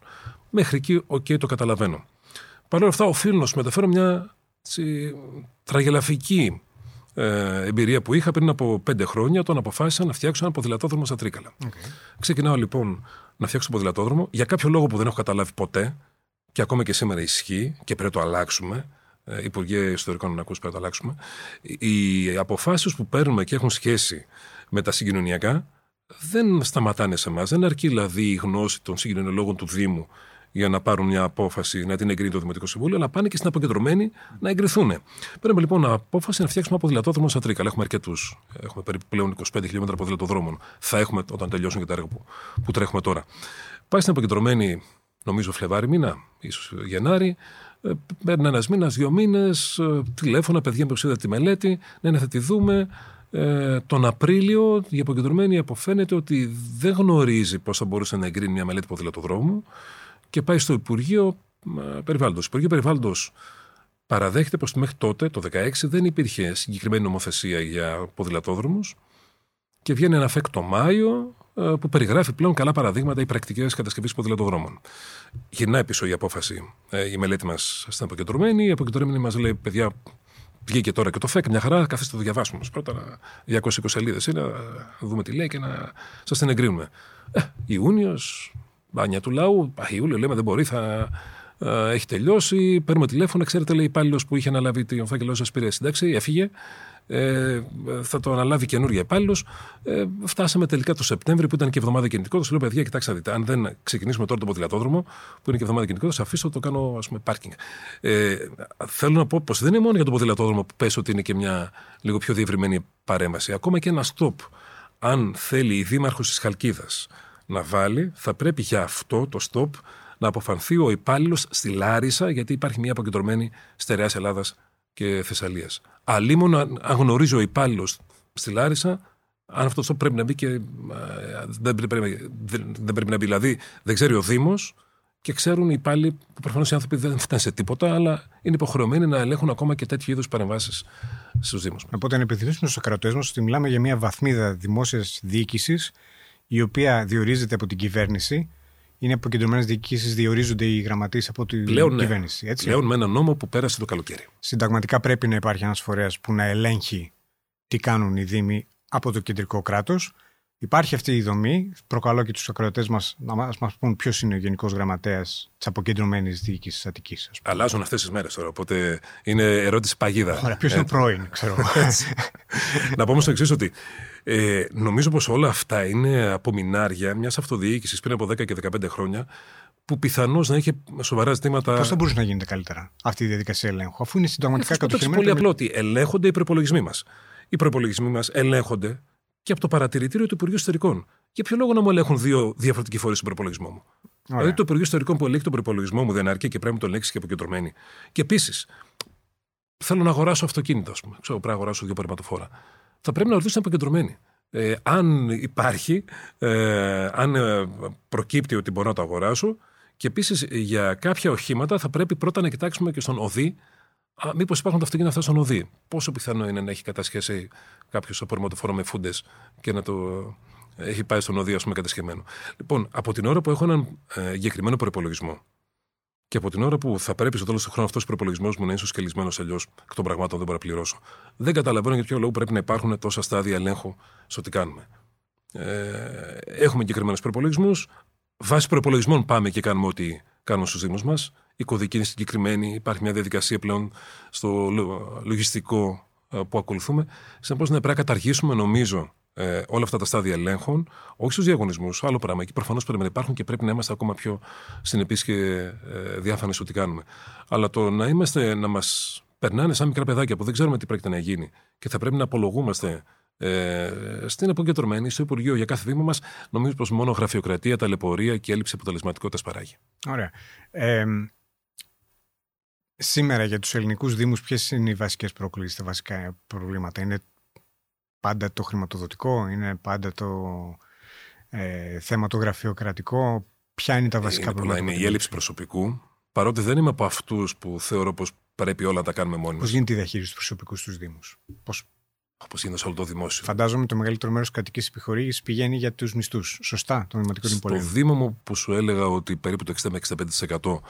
Μέχρι εκεί, ok, okay, το καταλαβαίνω. Παρ' όλα αυτά, οφείλω να σου μεταφέρω μια τσι, τραγελαφική ε, εμπειρία που είχα πριν από πέντε χρόνια, όταν αποφάσισα να φτιάξω ένα ποδηλατόδρομο στα Τρίκαλα. Okay. Ξεκινάω λοιπόν να φτιάξω τον ποδηλατόδρομο για κάποιο λόγο που δεν έχω καταλάβει ποτέ και ακόμα και σήμερα ισχύει και πρέπει να το αλλάξουμε. Ε, Υπουργέ Ιστορικών να ακούσει πρέπει να το αλλάξουμε. Οι αποφάσεις που παίρνουμε και έχουν σχέση με τα συγκοινωνιακά δεν σταματάνε σε εμάς. Δεν αρκεί δηλαδή η γνώση των συγκοινωνιολόγων του Δήμου για να πάρουν μια απόφαση να την εγκρίνει το Δημοτικό Συμβούλιο, αλλά πάνε και στην αποκεντρωμένη να εγκριθούν. Παίρνουμε λοιπόν απόφαση να φτιάξουμε ένα ποδηλατόδρομο στα Τρίκαλα. Έχουμε αρκετούς. Έχουμε περίπου πλέον 25 χιλιόμετρα ποδηλατοδρόμων. Θα έχουμε όταν τελειώσουν και τα έργα που, που τρέχουμε τώρα. Πάει στην αποκεντρωμένη, νομίζω Φλεβάρι μήνα, ίσως Γενάρη. Ε, παίρνει ένας μήνας, δύο μήνες, ε, τηλέφωνα, παιδιά που είδα τη μελέτη, ναι, ναι, θα τη δούμε. Ε, τον Απρίλιο η αποκεντρωμένη αποφαίνεται ότι δεν γνωρίζει πώς θα μπορούσε να εγκρίνει μια μελέτη ποδηλατοδρόμου και πάει στο Υπουργείο Περιβάλλοντος. Το Υπουργείο Περιβάλλοντος παραδέχεται πως μέχρι τότε, το 2016, δεν υπήρχε συγκεκριμένη νομοθεσία για ποδηλατόδρομους και βγαίνει ένα ΦΕΚ το Μάιο ε, που περιγράφει πλέον καλά παραδείγματα ή πρακτικές κατασκευής ποδηλατοδρόμων. Γυρνάει πίσω η απόφαση, ε, η μελέτη μας στην αποκεντρωμένη. Η αποκεντρωμένη μας λέει: Παιδιά, βγήκε τώρα και το ΦΕΚ, μια χαρά, καθίστε το διαβάσουμε. Πρώτα 220 σελίδες είναι, να δούμε τι λέει και να σας την εγκρίνουμε. Ε, Ιούνιος, μπάνια του λαού. Ιούλιο λέμε δεν μπορεί, θα ε, έχει τελειώσει. Παίρνουμε τηλέφωνο, ξέρετε, λέει υπάλληλος που είχε αναλάβει τον φάκελό σας πήρε σύνταξη, έφυγε. Ε, θα το αναλάβει καινούργια υπάλληλος. Ε, φτάσαμε τελικά το Σεπτέμβριο που ήταν και εβδομάδα κινητικότητας. Λέω παιδιά, κοιτάξτε, δείτε, αν δεν ξεκινήσουμε τώρα το ποδηλατόδρομο που είναι και εβδομάδα κινητικότητας, αφήσω το κάνω ας πούμε πάρκινγκ. Ε, θέλω να πω πως δεν είναι μόνο για το ποδηλατόδρομο που πες ότι είναι και μια λίγο πιο διευρυμένη παρέμβαση. Ακόμα και ένα stop, αν θέλει η δήμαρχος της Χαλκίδας να βάλει, θα πρέπει για αυτό το stop να αποφανθεί ο υπάλληλος στη Λάρισα, γιατί υπάρχει μια αποκεντρωμένη στερεά Ελλάδας και Θεσσαλίας. Αλλήμον αν γνωρίζει ο υπάλληλος στη Λάρισα, αν αυτό το πρέπει να μπει και ε, δεν πρέπει, δεν, δεν πρέπει να μπει. Δηλαδή, δεν ξέρει ο Δήμος και ξέρουν οι υπάλληλοι που προφανώς οι άνθρωποι δεν φτάνουν σε τίποτα, αλλά είναι υποχρεωμένοι να ελέγχουν ακόμα και τέτοιου είδους παρεμβάσεις στους Δήμους. Οπότε, να επιθυμήσουμε στους κρατέ μας ότι μιλάμε για μια βαθμίδα δημόσιας διοίκησης η οποία διορίζεται από την κυβέρνηση. Είναι αποκεντρωμένες διοικήσεις, διορίζονται οι γραμματείς από την πλέον, ναι. κυβέρνηση. Έτσι. Πλέον με ένα νόμο που πέρασε το καλοκαίρι. Συνταγματικά πρέπει να υπάρχει ένας φορέας που να ελέγχει τι κάνουν οι Δήμοι από το κεντρικό κράτος. Υπάρχει αυτή η δομή. Προκαλώ και τους ακροατές μας να μας πούν ποιος είναι ο Γενικός Γραμματέας της αποκεντρωμένης διοίκησης Αττικής. Αλλάζουν αυτές τις μέρες τώρα. Οπότε είναι ερώτηση παγίδα. Ωραία, ποιος είναι ο πρώην, ξέρω να πω όμως το εξής ότι ε, νομίζω πως όλα αυτά είναι απομεινάρια μιας αυτοδιοίκησης πριν από 10 και 15 χρόνια που πιθανώς να είχε σοβαρά ζητήματα. Πώς θα μπορούσε να γίνεται καλύτερα αυτή η διαδικασία ελέγχου, αφού είναι συνταγματικά κατοχυρωμένη. Είναι πολύ απλό ότι ελέγχονται οι προπολογισμοί μας. οι προπολογισμοί μας ελέγχονται και από το παρατηρητήριο του Υπουργείου Ιστορικών. Για ποιο λόγο να μου ελέγχουν δύο διαφορετικοί φορείς στον προπολογισμό μου; Ωραία. Δηλαδή το Υπουργείο Ιστορικών που ελέγχει τον προπολογισμό μου δεν αρκεί και πρέπει να τον ελέγξει και αποκεντρωμένη. Και επίσης, θέλω να αγοράσω αυτοκίνητο, ας πούμε. Ξέρω, πρέπει να αγοράσω δύο περματοφόρα. Θα πρέπει να ρωτήσω να αποκεντρωμένη. Ε, αν υπάρχει, ε, αν ε, προκύπτει ότι μπορώ να το αγοράσω. Και επίσης για κάποια οχήματα θα πρέπει πρώτα να κοιτάξουμε και στον ΟΔΗ μήπως υπάρχουν τα αυτοκίνητα αυτά στον ΟΔΗ. Πόσο πιθανό είναι να έχει κατασχέσει κάποιος απορριμματοφόρο με φούντες και να το έχει πάει στον ΟΔΗ, ας πούμε, κατασχεμένο; Λοιπόν, από την ώρα που έχω έναν ε, εγκεκριμένο προπολογισμό και από την ώρα που θα πρέπει στο τέλος του χρόνου αυτός ο προπολογισμός μου να είναι ισοσκελισμένος αλλιώς εκ των πραγμάτων δεν μπορώ να πληρώσω. Δεν καταλαβαίνω για ποιο λόγο πρέπει να υπάρχουν τόσα στάδια ελέγχου στο τι κάνουμε. Ε, έχουμε εγκεκριμένους προπολογισμούς. Βάσει προπολογισμών πάμε και κάνουμε ό,τι κάνουμε στους Δήμους μας. Η κωδική είναι συγκεκριμένη. Υπάρχει μια διαδικασία πλέον στο λογιστικό ε, που ακολουθούμε. Συνεπώς, ναι, πρέπει να καταργήσουμε, νομίζω, ε, όλα αυτά τα στάδια ελέγχων, όχι στους διαγωνισμούς, άλλο πράγμα. Εκεί προφανώς πρέπει να υπάρχουν και πρέπει να είμαστε ακόμα πιο συνεπείς και ε, διάφανοι στο τι κάνουμε. Αλλά το να είμαστε, να μας περνάνε σαν μικρά παιδάκια που δεν ξέρουμε τι πρέπει να γίνει και θα πρέπει να απολογούμαστε ε, στην αποκεντρωμένη, στο Υπουργείο για κάθε βήμα μας, νομίζω πως μόνο γραφειοκρατία, ταλαιπωρία και έλλειψη αποτελεσματικότητας παράγει. Ωραία. Ε, σήμερα για τους ελληνικούς Δήμους, ποιες είναι οι βασικές προκλήσεις, τα βασικά προβλήματα, Είναι πάντα το χρηματοδοτικό, είναι πάντα το ε, θέμα το γραφειοκρατικό; Ποια είναι τα βασικά είναι προβλήματα. Είναι η έλλειψη προσωπικού. Παρότι δεν είμαι από αυτούς που θεωρώ πως πρέπει όλα να τα κάνουμε μόνοι μας. Πώς γίνεται η διαχείριση του προσωπικού στους Δήμους, Πώς Όπως είναι σε όλο το δημόσιο. Φαντάζομαι το μεγαλύτερο μέρος της κρατικής επιχορήγησης πηγαίνει για τους μισθούς. Σωστά, το δημοτικό υπολογισμό. Στο Δήμο μου που σου έλεγα ότι περίπου το 60 με 65%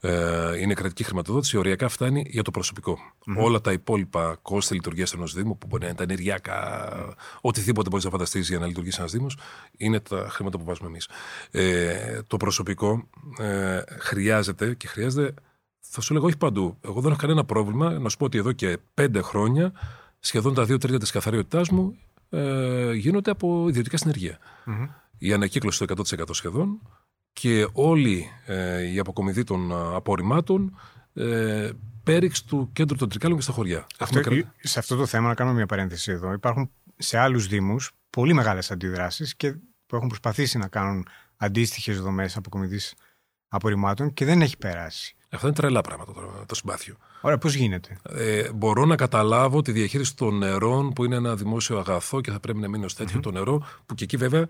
ε, είναι κρατική χρηματοδότηση, οριακά φτάνει για το προσωπικό. Mm-hmm. Όλα τα υπόλοιπα κόστη λειτουργίας ενός Δήμου, που μπορεί να είναι τα ενεργειακά, mm-hmm. οτιδήποτε μπορείς να φανταστείς για να λειτουργήσει ένας Δήμος, είναι τα χρήματα που βάζουμε εμείς. Ε, το προσωπικό ε, χρειάζεται και χρειάζεται. Θα σου λέγω όχι παντού. Εγώ δεν έχω κανένα πρόβλημα να σου πω ότι εδώ και πέντε χρόνια σχεδόν τα δύο τρίτα της καθαριότητάς μου ε, γίνονται από ιδιωτικά συνεργεία. Mm-hmm. Η ανακύκλωση το 100% σχεδόν και όλη ε, η αποκομιδή των απορριμμάτων ε, πέριξ του κέντρου των Τρικάλων και στα χωριά. Αυτό, σε αυτό το θέμα, να κάνω μια παρένθεση εδώ, υπάρχουν σε άλλους Δήμους πολύ μεγάλες αντιδράσεις και που έχουν προσπαθήσει να κάνουν αντίστοιχες δομές αποκομιδής απορριμμάτων και δεν έχει περάσει. Αυτά είναι τρελά πράγματα το, το συμπάθειο. Ωραία, πώς γίνεται; Ε, μπορώ να καταλάβω τη διαχείριση των νερών που είναι ένα δημόσιο αγαθό και θα πρέπει να μείνει ως τέτοιο mm-hmm. το νερό, που και εκεί βέβαια.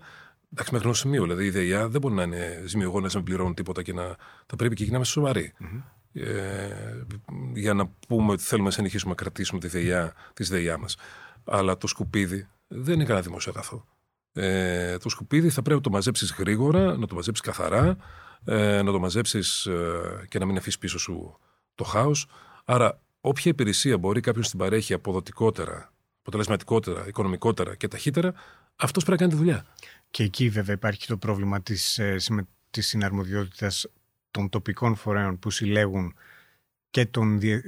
Εντάξει, μέχρι ενό σημείου. Δηλαδή η ΔΕΙΑ δεν μπορεί να είναι ζημιογόνες να μην πληρώνουν τίποτα και να. Θα πρέπει και εκεί να είμαστε σοβαροί. Mm-hmm. Ε, για να πούμε ότι θέλουμε να συνεχίσουμε να κρατήσουμε τη ΔΕΙΑ, τη ΔΕΙΑ μας. Αλλά το σκουπίδι δεν είναι κανένα δημόσιο αγαθό. Ε, το σκουπίδι θα πρέπει να το μαζέψεις γρήγορα, να το μαζέψεις καθαρά, ε, να το μαζέψεις ε, και να μην αφήσεις πίσω σου το χάος. Άρα, όποια υπηρεσία μπορεί κάποιος την παρέχει αποδοτικότερα, αποτελεσματικότερα, οικονομικότερα και ταχύτερα, αυτός πρέπει να κάνει τη δουλειά. Και εκεί, βέβαια, υπάρχει το πρόβλημα της της συναρμοδιότητας των τοπικών φορέων που συλλέγουν και των ε,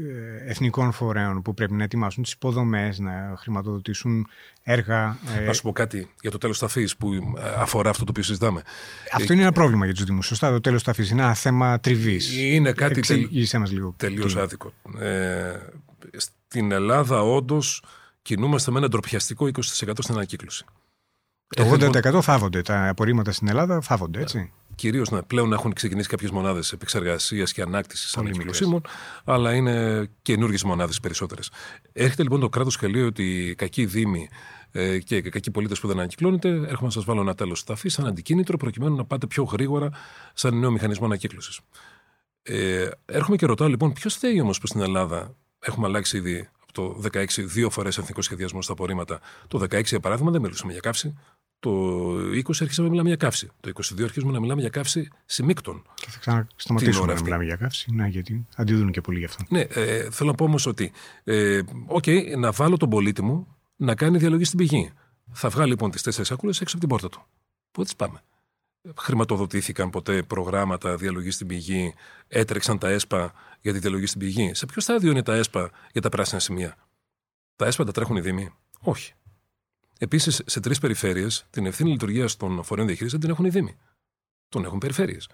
εθνικών φορέων που πρέπει να ετοιμάσουν τις υποδομές, να χρηματοδοτήσουν έργα. Ε, να σου πω κάτι για το τέλος ταφής που ε, αφορά αυτό το οποίο συζητάμε. Αυτό είναι ένα πρόβλημα για τους Δήμους. Σωστά, το τέλος ταφής είναι ένα θέμα τριβής. Είναι κάτι τελ... μας λίγο. τελείως άδικο. Ε, στην Ελλάδα όντως κινούμαστε με ένα ντροπιαστικό 20% στην ανακύκλωση. Το 80% θάβονται. Τα απορρίμματα στην Ελλάδα θάβονται, έτσι κυρίως να πλέον έχουν ξεκινήσει κάποιες μονάδες επεξεργασίας και ανάκτησης ανακυκλωσίμων, αλλά είναι καινούργιες μονάδες περισσότερες. Έρχεται λοιπόν το κράτος και λέει ότι οι κακοί δήμοι ε, και κακοί πολίτες που δεν ανακυκλώνεται, έρχομαι να σας βάλω ένα τέλος ταφή σαν αντικίνητρο προκειμένου να πάτε πιο γρήγορα σαν νέο μηχανισμό ανακύκλωσης. Ε, έρχομαι και ρωτάω λοιπόν, ποιος θέλει όμως που στην Ελλάδα έχουμε αλλάξει ήδη από το 16 δύο φορές εθνικό σχεδιασμό στα απορρίμματα. Το 16 για παράδειγμα δεν μιλούσαμε για καύση. Το 20 αρχίσαμε να μιλάμε για καύση. Το 22 αρχίζουμε να μιλάμε για καύση σημίκτων. Και θα ξανασταματήσουμε να μιλάμε για καύση, ναι, γιατί αντιδρούν και πολύ γι' αυτό. Ναι, ε, θέλω να πω όμως ότι, ε, okay, να βάλω τον πολίτη μου να κάνει διαλογή στην πηγή. Θα βγάλει λοιπόν τις τέσσερις σακούλε έξω από την πόρτα του. Πού τις πάμε; Χρηματοδοτήθηκαν ποτέ προγράμματα διαλογής στην πηγή, έτρεξαν τα ΕΣΠΑ για τη διαλογή στην πηγή; Σε ποιο στάδιο είναι τα ΕΣΠΑ για τα πράσινα σημεία; Τα ΕΣΠΑ τα τρέχουν οι Δήμοι; Όχι. Επίσης, σε τρεις περιφέρειες την ευθύνη λειτουργίας των φορέων διαχείρισης δεν την έχουν οι Δήμοι. Τον έχουν περιφέρειες.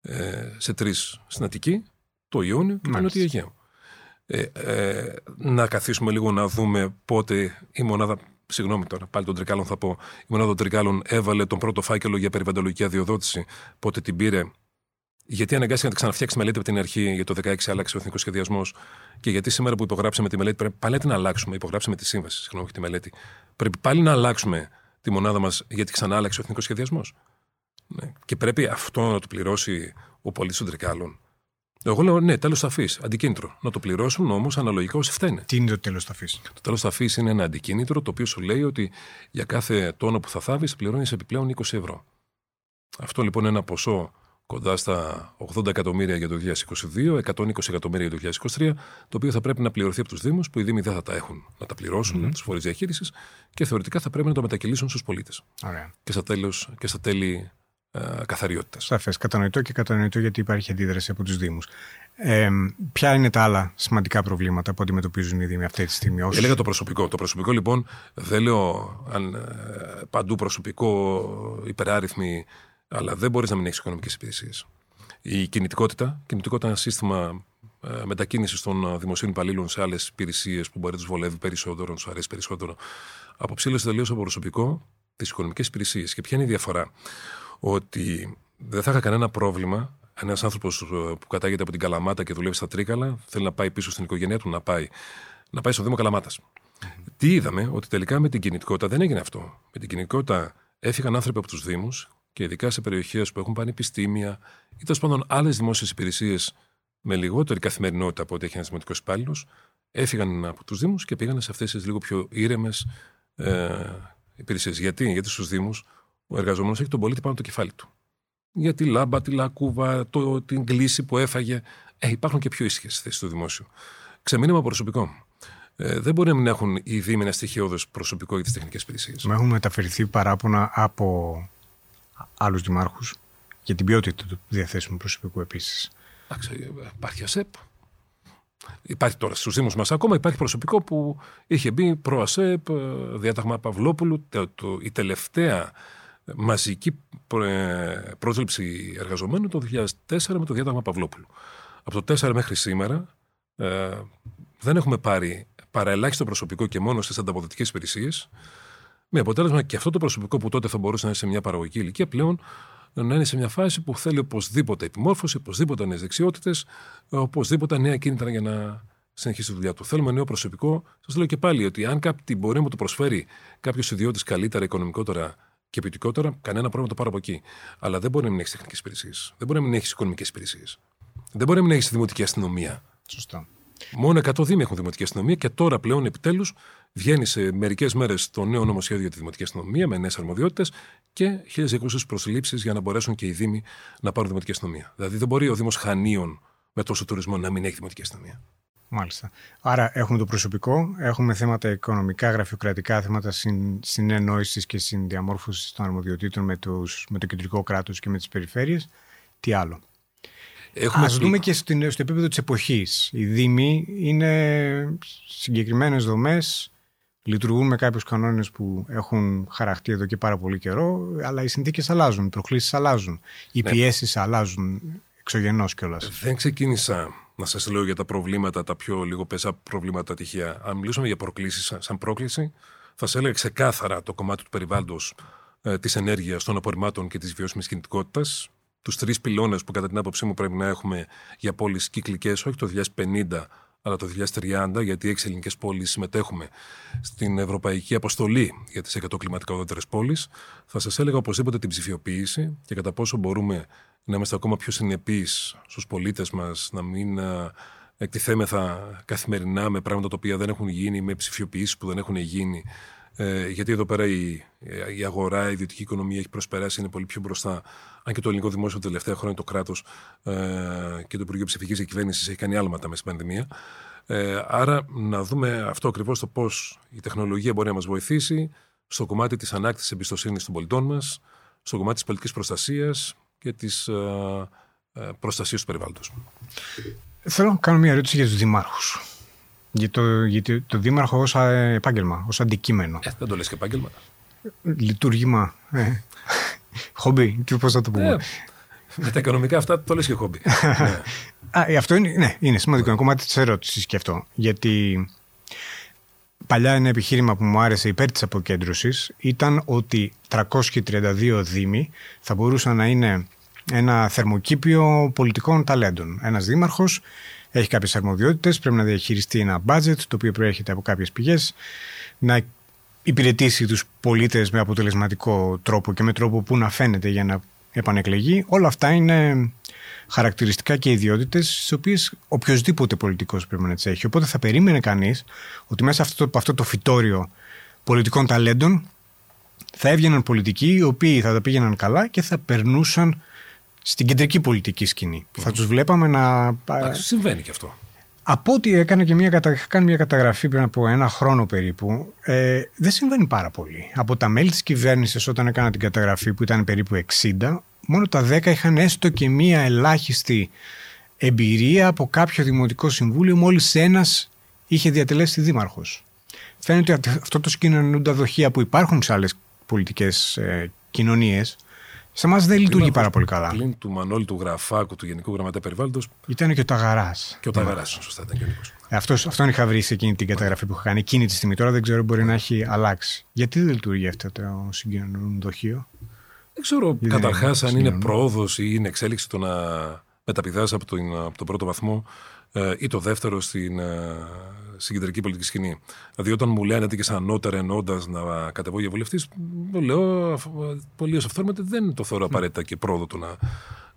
Ε, σε τρεις στην Αττική, το Ιόνιο και το Νότιο Αιγαίο. ε, ε, να καθίσουμε λίγο να δούμε πότε η μονάδα. Συγγνώμη τώρα, πάλι των Τρικάλων θα πω. Η μονάδα των Τρικάλων έβαλε τον πρώτο φάκελο για περιβαλλοντολογική αδειοδότηση. Πότε την πήρε. Γιατί αναγκάστηκε να τη ξαναφτιάξει μελέτη από την αρχή, για το 2016 άλλαξε ο εθνικός σχεδιασμός. Και γιατί σήμερα που υπογράψαμε τη μελέτη, πρέπει πάλι να αλλάξουμε. Υπογράψαμε τη σύμβαση, συγγνώμη, τη μελέτη. Πρέπει πάλι να αλλάξουμε τη μονάδα μας, γιατί ξανά άλλαξε ο εθνικός σχεδιασμός. Ναι. Και πρέπει αυτό να το πληρώσει ο πολίτης των Τρικάλων. Εγώ λέω ναι, τέλος ταφή, αντικίνητρο. Να το πληρώσουν όμως αναλογικά όσοι φταίνε. Τι είναι το τέλος ταφή. Το τέλος ταφή είναι ένα αντικίνητρο το οποίο σου λέει ότι για κάθε τόνο που θα θάβεις πληρώνεις επιπλέον 20 ευρώ. Αυτό λοιπόν είναι ένα ποσό κοντά στα 80 εκατομμύρια για το 2022, 120 εκατομμύρια για το 2023, το οποίο θα πρέπει να πληρωθεί από τους Δήμους, που οι Δήμοι δεν θα τα έχουν να τα πληρώσουν, mm-hmm. τους φορείς διαχείρισης, και θεωρητικά θα πρέπει να το μετακυλήσουν στους πολίτες. Και, στα και στα τέλη ε, καθαριότητας. Σαφές. Κατανοητό και κατανοητό γιατί υπάρχει αντίδραση από τους Δήμους. Ε, ποια είναι τα άλλα σημαντικά προβλήματα που αντιμετωπίζουν οι Δήμοι αυτή τη στιγμή, όσοι... Έλεγα το προσωπικό. Το προσωπικό, λοιπόν, δεν λέω αν, ε, παντού προσωπικό υπεράριθμοι, αλλά δεν μπορείς να μην έχεις οικονομικές υπηρεσίες. Η κινητικότητα, κινητικότητα είναι ένα σύστημα ε, μετακίνησης των δημοσίων υπαλλήλων σε άλλες υπηρεσίες που μπορεί να τους βολεύει περισσότερο, να τους αρέσει περισσότερο. Αποψήλωσε τελείως το προσωπικό τις οικονομικές υπηρεσίες. Και ποια είναι η διαφορά; Ότι δεν θα είχα κανένα πρόβλημα ένας άνθρωπος ε, που κατάγεται από την Καλαμάτα και δουλεύει στα Τρίκαλα, θέλει να πάει πίσω στην οικογένειά του, να πάει, να πάει στο Δήμο Καλαμάτας. Τι είδαμε, ότι τελικά με την κινητικότητα δεν έγινε αυτό. Με την κινητικότητα έφυγαν άνθρωποι από τους Δήμους και ειδικά σε περιοχές που έχουν πανεπιστήμια ή τέλος πάντων άλλες δημόσιες υπηρεσίες με λιγότερη καθημερινότητα από ό,τι έχει ένας δημοτικός υπάλληλος, έφυγαν από τους Δήμους και πήγαν σε αυτές τις λίγο πιο ήρεμες ε, υπηρεσίες. Γιατί, Γιατί στους Δήμους ο εργαζόμενος έχει τον πολίτη πάνω το κεφάλι του. Για τη λάμπα, τη λακκούβα, το, την κλίση που έφαγε. Ε, υπάρχουν και πιο ήσυχες θέσεις στο δημόσιο. Ξεμείνημα προσωπικό. Ε, δεν μπορεί να μην έχουν οι Δήμοι ένα στοιχειώδες προσωπικό για τις τεχνικές υπηρεσίες. Μα έχουν μεταφερθεί παράπονα από άλλους δημάρχους για την ποιότητα του διαθέσιμου προσωπικού επίσης. Εντάξει, υπάρχει ΑΣΕΠ. Υπάρχει τώρα στους Δήμους μας ακόμα υπάρχει προσωπικό που είχε μπει προ ΑΣΕΠ, ε, διάταγμα Παυλόπουλου. η τελευταία μαζική πρόσληψη εργαζομένων το 2004 με το διάταγμα Παυλόπουλου. Από το 2004 μέχρι σήμερα ε, δεν έχουμε πάρει παραελάχιστο προσωπικό και μόνο στις ανταποδοτικές υπηρεσίες. Με αποτέλεσμα και αυτό το προσωπικό που τότε θα μπορούσε να είναι σε μια παραγωγική ηλικία πλέον να είναι σε μια φάση που θέλει οπωσδήποτε επιμόρφωση, οπωσδήποτε νέες δεξιότητες, οπωσδήποτε νέα κίνητρα για να συνεχίσει τη δουλειά του. Θέλουμε νέο προσωπικό. Σας λέω και πάλι ότι αν κάτι μπορεί να μου το προσφέρει κάποιος ιδιώτης καλύτερα, οικονομικότερα και ποιοτικότερα, κανένα πρόβλημα το πάρω από εκεί. Αλλά δεν μπορεί να μην έχεις τεχνικές υπηρεσίες. Δεν μπορεί να μην έχεις οικονομικές υπηρεσίες. Δεν μπορεί να μην έχεις δημοτική αστυνομία. Σωστά. Μόνο 100 δήμοι έχουν δημοτική αστυνομία και τώρα πλέον επιτέλους βγαίνει σε μερικές μέρες το νέο νομοσχέδιο για τη δημοτική αστυνομία με νέες αρμοδιότητες και 1.200 προσλήψεις για να μπορέσουν και οι δήμοι να πάρουν δημοτική αστυνομία. Δηλαδή δεν μπορεί ο Δήμος Χανίων με τόσο τουρισμό να μην έχει δημοτική αστυνομία. Μάλιστα. Άρα έχουμε το προσωπικό, έχουμε θέματα οικονομικά, γραφειοκρατικά, θέματα συν, συνεννόησης και συνδιαμόρφωσης των αρμοδιοτήτων με, τους, με το κεντρικό κράτος και με τις περιφέρειες. Τι άλλο; Έχουμε Ας δούμε και στο, στο επίπεδο της εποχής. Οι δήμοι είναι συγκεκριμένες δομές, λειτουργούν με κάποιους κανόνες που έχουν χαραχτεί εδώ και πάρα πολύ καιρό, αλλά οι συνθήκες αλλάζουν, οι προκλήσεις αλλάζουν, οι ναι. πιέσεις αλλάζουν εξωγενώς κιόλας. Δεν ξεκίνησα να σας λέω για τα προβλήματα, τα πιο λίγο πεζά προβλήματα τυχαία. Αν μιλήσουμε για προκλήσεις, σαν πρόκληση, θα σας έλεγα ξεκάθαρα το κομμάτι του περιβάλλοντος, ε, της ενέργειας, των απορριμμάτων και της βιώσιμης κινητικότητας. Τους τρεις πυλώνες που, κατά την άποψή μου, πρέπει να έχουμε για πόλεις κυκλικές, όχι το 2050, αλλά το 2030, γιατί έξι ελληνικές πόλεις συμμετέχουμε στην ευρωπαϊκή αποστολή για τις 100 κλιματικά ουδέτερε πόλεις. Θα σας έλεγα οπωσδήποτε την ψηφιοποίηση και κατά πόσο μπορούμε να είμαστε ακόμα πιο συνεπείς στους πολίτες μας, να μην εκτιθέμεθα καθημερινά με πράγματα τα οποία δεν έχουν γίνει, με ψηφιοποιήσεις που δεν έχουν γίνει. Ε, γιατί εδώ πέρα η, η αγορά, η ιδιωτική οικονομία έχει προσπεράσει, είναι πολύ πιο μπροστά. Αν και το ελληνικό δημόσιο τα τελευταία χρόνια το κράτος ε, και το Υπουργείο Ψηφικής Διακυβέρνησης έχει κάνει άλματα με στην πανδημία. Ε, άρα να δούμε αυτό ακριβώς το πώς η τεχνολογία μπορεί να μας βοηθήσει στο κομμάτι της ανάκτησης εμπιστοσύνης των πολιτών μας, στο κομμάτι της πολιτικής προστασίας, και της ε, ε, προστασίας του περιβάλλοντος. Θέλω να κάνω μια ερώτηση για τους δημάρχους. Για το, για το δήμαρχο ως επάγγελμα, ως αντικείμενο. Ε, δεν το λες και επάγγελμα. Λειτουργήμα. Ε. Χόμπι, και πώς θα το πούμε. Ε, με τα οικονομικά αυτά το λες και χόμπι. [LAUGHS] Α, ε, αυτό είναι, ναι, είναι σημαντικό. Είναι κομμάτι της ερώτησης και αυτό. Γιατί παλιά ένα επιχείρημα που μου άρεσε υπέρ της αποκέντρωσης ήταν ότι 332 δήμοι θα μπορούσαν να είναι ένα θερμοκήπιο πολιτικών ταλέντων. Ένας δήμαρχος έχει κάποιες αρμοδιότητες, πρέπει να διαχειριστεί ένα budget το οποίο προέρχεται από κάποιες πηγές, να υπηρετήσει τους πολίτες με αποτελεσματικό τρόπο και με τρόπο που να φαίνεται για να επανεκλεγεί. Όλα αυτά είναι χαρακτηριστικά και ιδιότητες, τι οποίες οποιοδήποτε πολιτικός πρέπει να τις έχει. Οπότε θα περίμενε κανείς ότι μέσα αυτό, από αυτό το φυτόριο πολιτικών ταλέντων θα έβγαιναν πολιτικοί οι οποίοι θα τα πήγαιναν καλά και θα περνούσαν στην κεντρική πολιτική σκηνή. Θα τους βλέπαμε να. συμβαίνει και αυτό. Από ό,τι έκανε και μια, κάνει μια καταγραφή πριν από ένα χρόνο περίπου, ε, δεν συμβαίνει πάρα πολύ. Από τα μέλη της κυβέρνησης, όταν έκανα την καταγραφή που ήταν περίπου 60, μόνο τα 10 είχαν έστω και μία ελάχιστη εμπειρία από κάποιο δημοτικό συμβούλιο, μόλις ένας είχε διατελέσει δήμαρχος. Φαίνεται ότι αυτό το συγκοινωνούντα δοχεία που υπάρχουν σε άλλες πολιτικές ε, κοινωνίες, σε εμά δεν λειτουργεί πάρα πολύ καλά. Πλην του Μανώλη του Γραφάκου, του Γενικού Γραμματέα Περιβάλλοντος. Ήταν και ο Ταγαράς. Και ο Ταγαράς, σωστά ήταν και ο Αυτός, αυτόν είχα βρει σε εκείνη την καταγραφή που είχα κάνει εκείνη τη στιγμή. Τώρα δεν ξέρω, μπορεί να έχει αλλάξει. Γιατί δεν λειτουργεί αυτό το συγκοινωνούν δοχείο. Δεν ξέρω καταρχάς αν είναι πρόοδος ή είναι εξέλιξη το να μεταπηδάς από, από τον πρώτο βαθμό ε, ή το δεύτερο στην, ε, στην κεντρική πολιτική σκηνή. Δηλαδή, όταν μου λένε ότι και σαν ανώτερα εννοώντα να κατεβώ για βουλευτής, το λέω πολύ ως αυθόρμητα δεν το θεωρώ απαραίτητα και πρόοδο το να,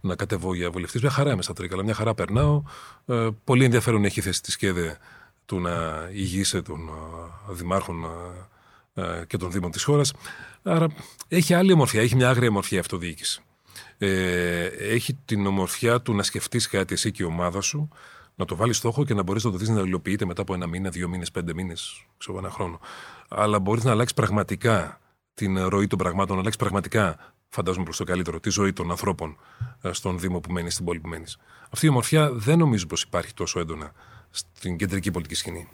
να κατεβώ για βουλευτής. Μια χαρά είμαι στα τρίκαλα, μια χαρά περνάω. Ε, πολύ ενδιαφέρον έχει θέση της ΣΚΕΔΕ του να ηγείσαι των δημάρχων και των Δήμων της χώρας. Άρα έχει άλλη ομορφιά, έχει μια άγρια ομορφιά αυτοδιοίκηση. Ε, έχει την ομορφιά του να σκεφτείς κάτι εσύ και η ομάδα σου, να το βάλεις στόχο και να μπορείς να το δεις να υλοποιείται μετά από ένα μήνα, δύο μήνες, πέντε μήνες, ξέρω ένα χρόνο. Αλλά μπορείς να αλλάξεις πραγματικά την ροή των πραγμάτων, να αλλάξεις πραγματικά, φαντάζομαι προς το καλύτερο, τη ζωή των ανθρώπων ε, στον Δήμο που μένεις, στην πόλη που μένεις. Αυτή η ομορφιά δεν νομίζω πως υπάρχει τόσο έντονα στην κεντρική πολιτική σκηνή.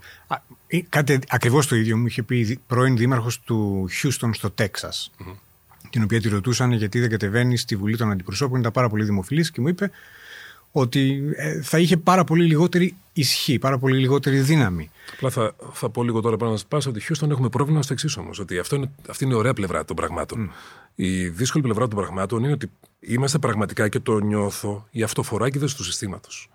κάτι ακριβώς το ίδιο μου είχε πει πρώην δήμαρχος του Χιούστον στο τεξα Την οποία τη ρωτούσαν γιατί δεν κατεβαίνει στη Βουλή των Αντιπροσώπων, ήταν πάρα πολύ δημοφιλής και μου είπε ότι ε, θα είχε πάρα πολύ λιγότερη ισχύ, πάρα πολύ λιγότερη δύναμη. Απλά θα, θα πω λίγο τώρα πάνω να σας πάω ότι Χιούστον έχουμε πρόβλημα στο εξής όμως. Ότι αυτό είναι, αυτή είναι η ωραία πλευρά των πραγμάτων. Η δύσκολη πλευρά των πραγμάτων είναι ότι είμαστε πραγματικά και το νιώθω οι αυτοφοράκιδε του συστήματος.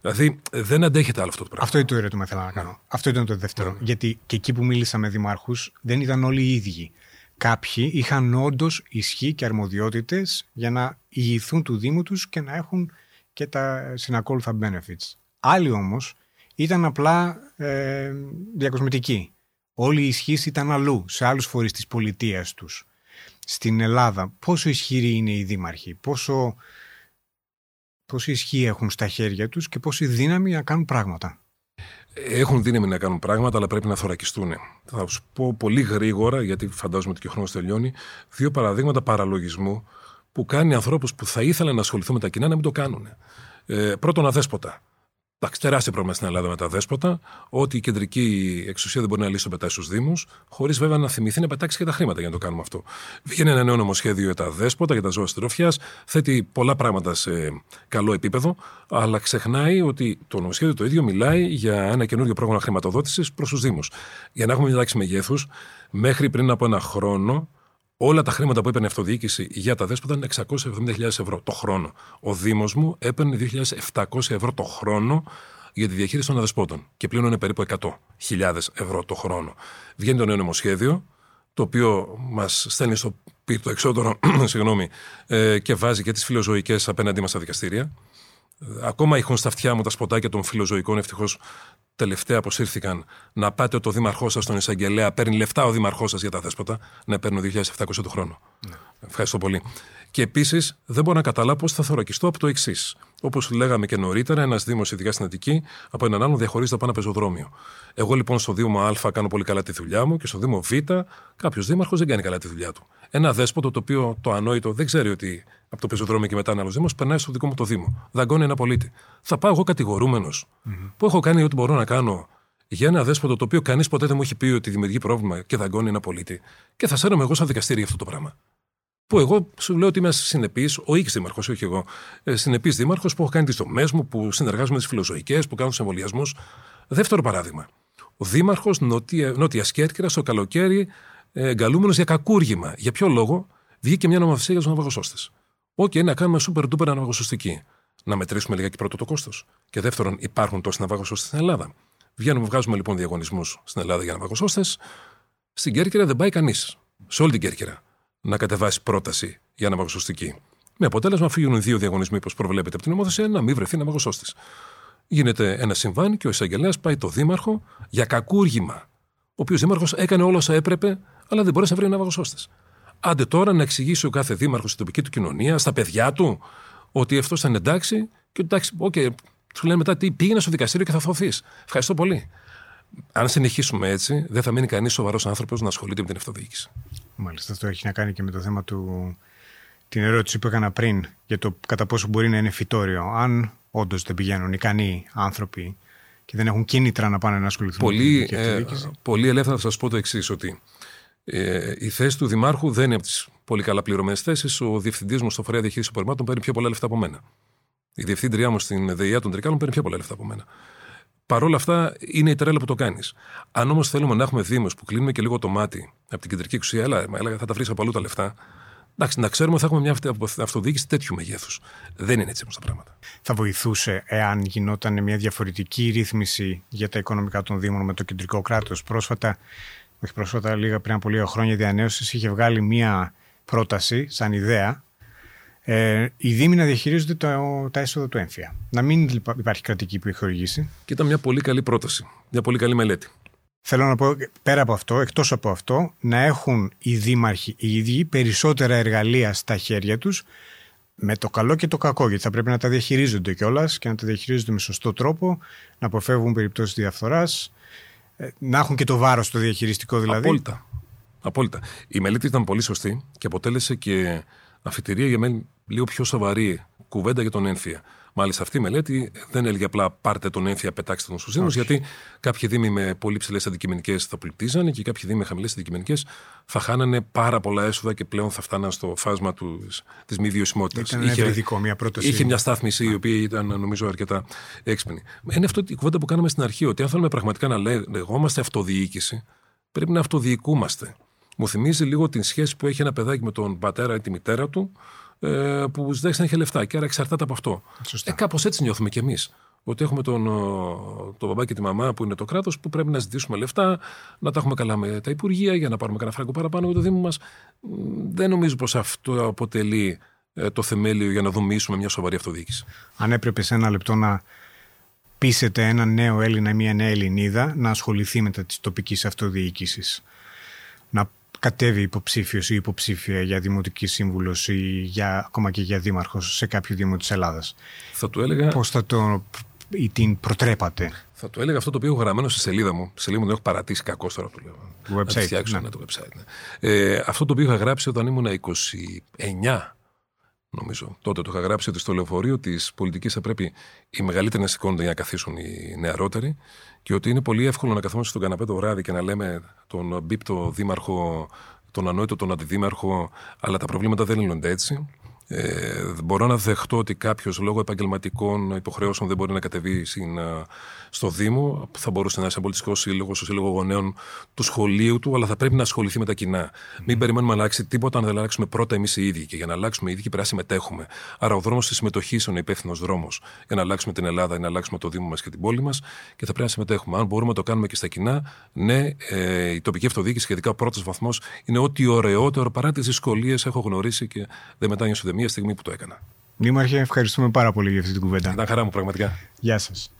Δηλαδή δεν αντέχεται άλλο αυτό το πράγμα. Αυτό είναι το ερώτημα που ήθελα να κάνω. Αυτό ήταν το δεύτερο. Ναι. Γιατί και εκεί που μίλησα με δημάρχους δεν ήταν όλοι οι ίδιοι. Κάποιοι είχαν όντως ισχύ και αρμοδιότητες για να ηγηθούν του Δήμου τους και να έχουν και τα συνακόλουθα benefits. Άλλοι όμως ήταν απλά ε, διακοσμητικοί. Όλη η ισχύ ήταν αλλού, σε άλλους φορείς της πολιτείας τους. Στην Ελλάδα, πόσο ισχυροί είναι οι δήμαρχοι, πόσο πόση ισχύ έχουν στα χέρια τους και πόση δύναμη να κάνουν πράγματα. Έχουν δύναμη να κάνουν πράγματα, αλλά πρέπει να θωρακιστούν. Θα σου πω πολύ γρήγορα, γιατί φαντάζομαι ότι και ο χρόνος τελειώνει, δύο παραδείγματα παραλογισμού που κάνει ανθρώπους που θα ήθελαν να ασχοληθούν με τα κοινά να μην το κάνουν. Ε, πρώτον, αδέσποτα. Εντάξει, τεράστιο πρόβλημα στην Ελλάδα με τα δέσποτα, ότι η κεντρική εξουσία δεν μπορεί να λύσει το πετάει στους Δήμους, χωρίς βέβαια να θυμηθεί να πετάξει και τα χρήματα για να το κάνουμε αυτό. Βγαίνει ένα νέο νομοσχέδιο για τα δέσποτα, για τα ζώα συντροφιάς, θέτει πολλά πράγματα σε καλό επίπεδο, αλλά ξεχνάει ότι το νομοσχέδιο το ίδιο μιλάει για ένα καινούριο πρόγραμμα χρηματοδότησης προς τους Δήμους. Για να έχουμε μια τάξη μεγέθους, μέχρι πριν από ένα χρόνο Όλα τα χρήματα που έπαιρνε η αυτοδιοίκηση για τα δέσποτα ήταν 670.000 ευρώ το χρόνο. Ο Δήμος μου έπαιρνε 2.700 ευρώ το χρόνο για τη διαχείριση των αδεσπότων και πλέον περίπου 100.000 ευρώ το χρόνο. Βγαίνει το νέο νομοσχέδιο, το οποίο μας στέλνει στο το εξώτερο [CLEARS THROAT] συγγνώμη, ε, και βάζει και τις φιλοζωικές απέναντί μας στα δικαστήρια. Ακόμα έχουν στα αυτιά μου τα σποτάκια των φιλοζωικών. Ευτυχώς τελευταία αποσύρθηκαν να πάτε το δήμαρχό σας στον εισαγγελέα, παίρνει λεφτά ο δήμαρχός σας για τα δέσποτα, να παίρνουν 2.700 το χρόνο. Ναι. Ευχαριστώ πολύ. Και επίσης δεν μπορώ να καταλάβω πώς θα θωρακιστώ από το εξής. Όπως λέγαμε και νωρίτερα, ένας Δήμος, ειδικά στην Αττική, από έναν άλλον διαχωρίζεται από ένα πεζοδρόμιο. Εγώ λοιπόν στο Δήμο Α κάνω πολύ καλά τη δουλειά μου και στο Δήμο Β κάποιος δήμαρχος δεν κάνει καλά τη δουλειά του. Ένα δέσποτο το οποίο το ανόητο δεν ξέρει ότι από το πεζοδρόμιο και μετά ένα άλλος Δήμος περνάει στο δικό μου το Δήμο. Δαγκώνει ένα πολίτη. Θα πάω εγώ κατηγορούμενος mm-hmm. που έχω κάνει ό,τι μπορώ να κάνω για ένα δέσποτο το οποίο κανείς ποτέ δεν μου έχει πει ότι δημιουργεί πρόβλημα και δαγκώνει ένα πολίτη και θα σέρνομαι εγώ σαν δικαστήρι αυτό το πράγμα. Που εγώ σου λέω ότι είμαι συνεπής, ο οίκης δήμαρχος, όχι εγώ. Ε, συνεπής δήμαρχος που έχω κάνει τις δομές μου, που συνεργάζομαι με τις φιλοζωικές, που κάνω τους εμβολιασμούς. Δεύτερο παράδειγμα. Ο δήμαρχος Νότια, Νότιας Κέρκυρας το καλοκαίρι ε, εγκαλούμενος για κακούργημα. Για ποιο λόγο; Βγήκε μια νομοθεσία για τους ναυαγοσώστες. Οκ, να κάνουμε super duper ναυαγοσωστική. Να μετρήσουμε λιγάκι πρώτο το κόστος. Και δεύτερον, υπάρχουν τόσοι ναυαγοσώστες στην Ελλάδα. Βγαίνουμε, βγάζουμε λοιπόν διαγωνισμούς στην Ελλάδα για ναυαγοσώστες. Στην Κέρκυρα δεν πάει κανείς. Σε όλη την Κέρκυρα να κατεβάσει πρόταση για ναυαγοσωστική. Με αποτέλεσμα, φύγουν δύο διαγωνισμοί, όπως προβλέπεται από την νομοθεσία, να μην βρεθεί ναυαγοσώστη. Γίνεται ένα συμβάν και ο εισαγγελέας πάει το δήμαρχο για κακούργημα. Ο οποίος δήμαρχος έκανε όλα όσα έπρεπε, αλλά δεν μπορέσει να βρει ναυαγοσώστε. Άντε τώρα να εξηγήσει ο κάθε δήμαρχος στην τοπική του κοινωνία, στα παιδιά του, ότι αυτός ήταν εντάξει και ότι εντάξει, okay, του λένε μετά τι πήγαινε στο δικαστήριο και θα θωθεί. Ευχαριστώ πολύ. Αν συνεχίσουμε έτσι, δεν θα μείνει κανείς σοβαρός άνθρωπος να ασχολείται με την αυτοδιοίκηση. Μάλιστα, αυτό έχει να κάνει και με το θέμα του. την ερώτηση που έκανα πριν για το κατά πόσο μπορεί να είναι φυτόριο. Αν όντως δεν πηγαίνουν ικανοί άνθρωποι και δεν έχουν κίνητρα να πάνε να ασχοληθούν πολύ, με την ε, Πολύ ελεύθερα θα σας πω το εξής, ότι ε, η θέση του Δημάρχου δεν είναι από τις πολύ καλά πληρωμένες θέσεις. Ο διευθυντής μου στο φορέα διαχείρισης απορριμμάτων παίρνει πιο πολλά λεφτά από μένα. Η διευθύντριά μου στην ΔΕΙΑ των Τρικάλων παίρνει πιο πολλά λεφτά από μένα. Παρ' όλα αυτά είναι η τρέλα που το κάνεις. Αν όμως θέλουμε να έχουμε Δήμους που κλείνουμε και λίγο το μάτι από την κεντρική εξουσία, έλα, θα τα βρεις από αλλού τα λεφτά. Εντάξει, να ξέρουμε ότι θα έχουμε μια αυτοδιοίκηση τέτοιου μεγέθους. Δεν είναι έτσι όμως τα πράγματα. Θα βοηθούσε εάν γινόταν μια διαφορετική ρύθμιση για τα οικονομικά των Δήμων με το κεντρικό κράτος. Πρόσφατα, όχι πρόσφατα, λίγα πριν από λίγα χρόνια, διανέωσης είχε βγάλει μια πρόταση σαν ιδέα ε, οι Δήμοι να διαχειρίζονται το, τα έσοδα του έμφυα. Να μην υπάρχει κρατική επιχορηγήση. Και ήταν μια πολύ καλή πρόταση. Μια πολύ καλή μελέτη. Θέλω να πω πέρα από αυτό, εκτός από αυτό, να έχουν οι δήμαρχοι οι ίδιοι περισσότερα εργαλεία στα χέρια τους με το καλό και το κακό, γιατί θα πρέπει να τα διαχειρίζονται κιόλας και να τα διαχειρίζονται με σωστό τρόπο, να αποφεύγουν περιπτώσεις διαφθοράς, ε, να έχουν και το βάρος το διαχειριστικό δηλαδή. Απόλυτα. Απόλυτα. Η μελέτη ήταν πολύ σωστή και αποτέλεσε και αφιτηρία για μένα λίγο πιο σοβαρή κουβέντα για τον ένθια. Μάλιστα, αυτή η μελέτη δεν έλεγε απλά πάρτε τον ένθια, πετάξτε τον στους Δήμου, γιατί κάποιοι Δήμοι με πολύ ψηλές αντικειμενικές θα πληκτίζανε και κάποιοι Δήμοι με χαμηλές αντικειμενικές θα χάνανε πάρα πολλά έσοδα και πλέον θα φτάναν στο φάσμα της μη βιωσιμότητας. Ήταν είχε, ειδικό, μια πρόταση. Είχε μια στάθμιση η οποία ήταν νομίζω αρκετά έξυπνη. Είναι αυτό η κουβέντα που κάναμε στην αρχή, ότι αν θέλουμε πραγματικά να λεγόμαστε αυτοδιοίκηση, πρέπει να αυτοδιοικούμαστε. Μου θυμίζει λίγο την σχέση που έχει ένα παιδάκι με τον πατέρα ή τη μητέρα του, ε, που ζητάει να έχει λεφτά και άρα εξαρτάται από αυτό. Ε, Κάπως έτσι νιώθουμε κι εμείς. Ότι έχουμε τον, τον μπαμπά και τη μαμά που είναι το κράτος, που πρέπει να ζητήσουμε λεφτά, να τα έχουμε καλά με τα υπουργεία για να πάρουμε κανένα φράγκο παραπάνω με το Δήμο μας. Δεν νομίζω πως αυτό αποτελεί ε, το θεμέλιο για να δομήσουμε μια σοβαρή αυτοδιοίκηση. Αν έπρεπε σε ένα λεπτό να πείσετε έναν νέο Έλληνα ή μια νέα Ελληνίδα να ασχοληθεί με της τοπικής αυτοδιοίκησης, να κατέβει υποψήφιος ή υποψήφια για δημοτικής σύμβουλος ή για, ακόμα και για δήμαρχος σε κάποιο δήμο της Ελλάδας; Θα του έλεγα. Πώς θα το ή την προτρέπατε; Θα του έλεγα αυτό το οποίο έχω γραμμένο στη σελίδα μου. Στη σελίδα μου το έχω παρατήσει κακό τώρα το λέω. Το website. Να φτιάξω ναι. το website. Ναι. Ε, αυτό το οποίο είχα γράψει όταν ήμουν 29 νομίζω. Τότε το είχα γράψει ότι στο λεωφορείο της πολιτικής θα πρέπει οι μεγαλύτεροι να σηκώνονται για να καθίσουν οι νεαρότεροι και ότι είναι πολύ εύκολο να καθόμαστε στον καναπέ το βράδυ και να λέμε τον μπίπτο δήμαρχο, τον ανόητο τον αντιδήμαρχο, αλλά τα προβλήματα δεν λύνονται έτσι. Ε, μπορώ να δεχτώ ότι κάποιος λόγω επαγγελματικών υποχρεώσεων δεν μπορεί να κατεβεί στην, στο Δήμο. Θα μπορούσε να είναι σαν πολιτικός σύλλογος, στο σύλλογο γονέων του σχολείου του, αλλά θα πρέπει να ασχοληθεί με τα κοινά. Mm. Μην περιμένουμε να αλλάξει τίποτα αν δεν αλλάξουμε πρώτα εμείς οι ίδιοι. Και για να αλλάξουμε οι ίδιοι πρέπει να συμμετέχουμε. Άρα ο δρόμος της συμμετοχής είναι ο υπεύθυνος δρόμος για να αλλάξουμε την Ελλάδα ή να αλλάξουμε το Δήμο μας και την πόλη μας και θα πρέπει να συμμετέχουμε. Αν μπορούμε να το κάνουμε και στα κοινά, ναι, ε, η τοπική αυτοδιοίκηση, σχετικά ο πρώτος βαθμός, είναι ό,τι ωραιότερο παρά τις δυσκολίες έχω γνωρίσει και δεν μετάνιωσε μία στιγμή που το έκανα. Δήμαρχε, ευχαριστούμε πάρα πολύ για αυτή την κουβέντα. Ήταν χαρά μου, πραγματικά. Γεια σας.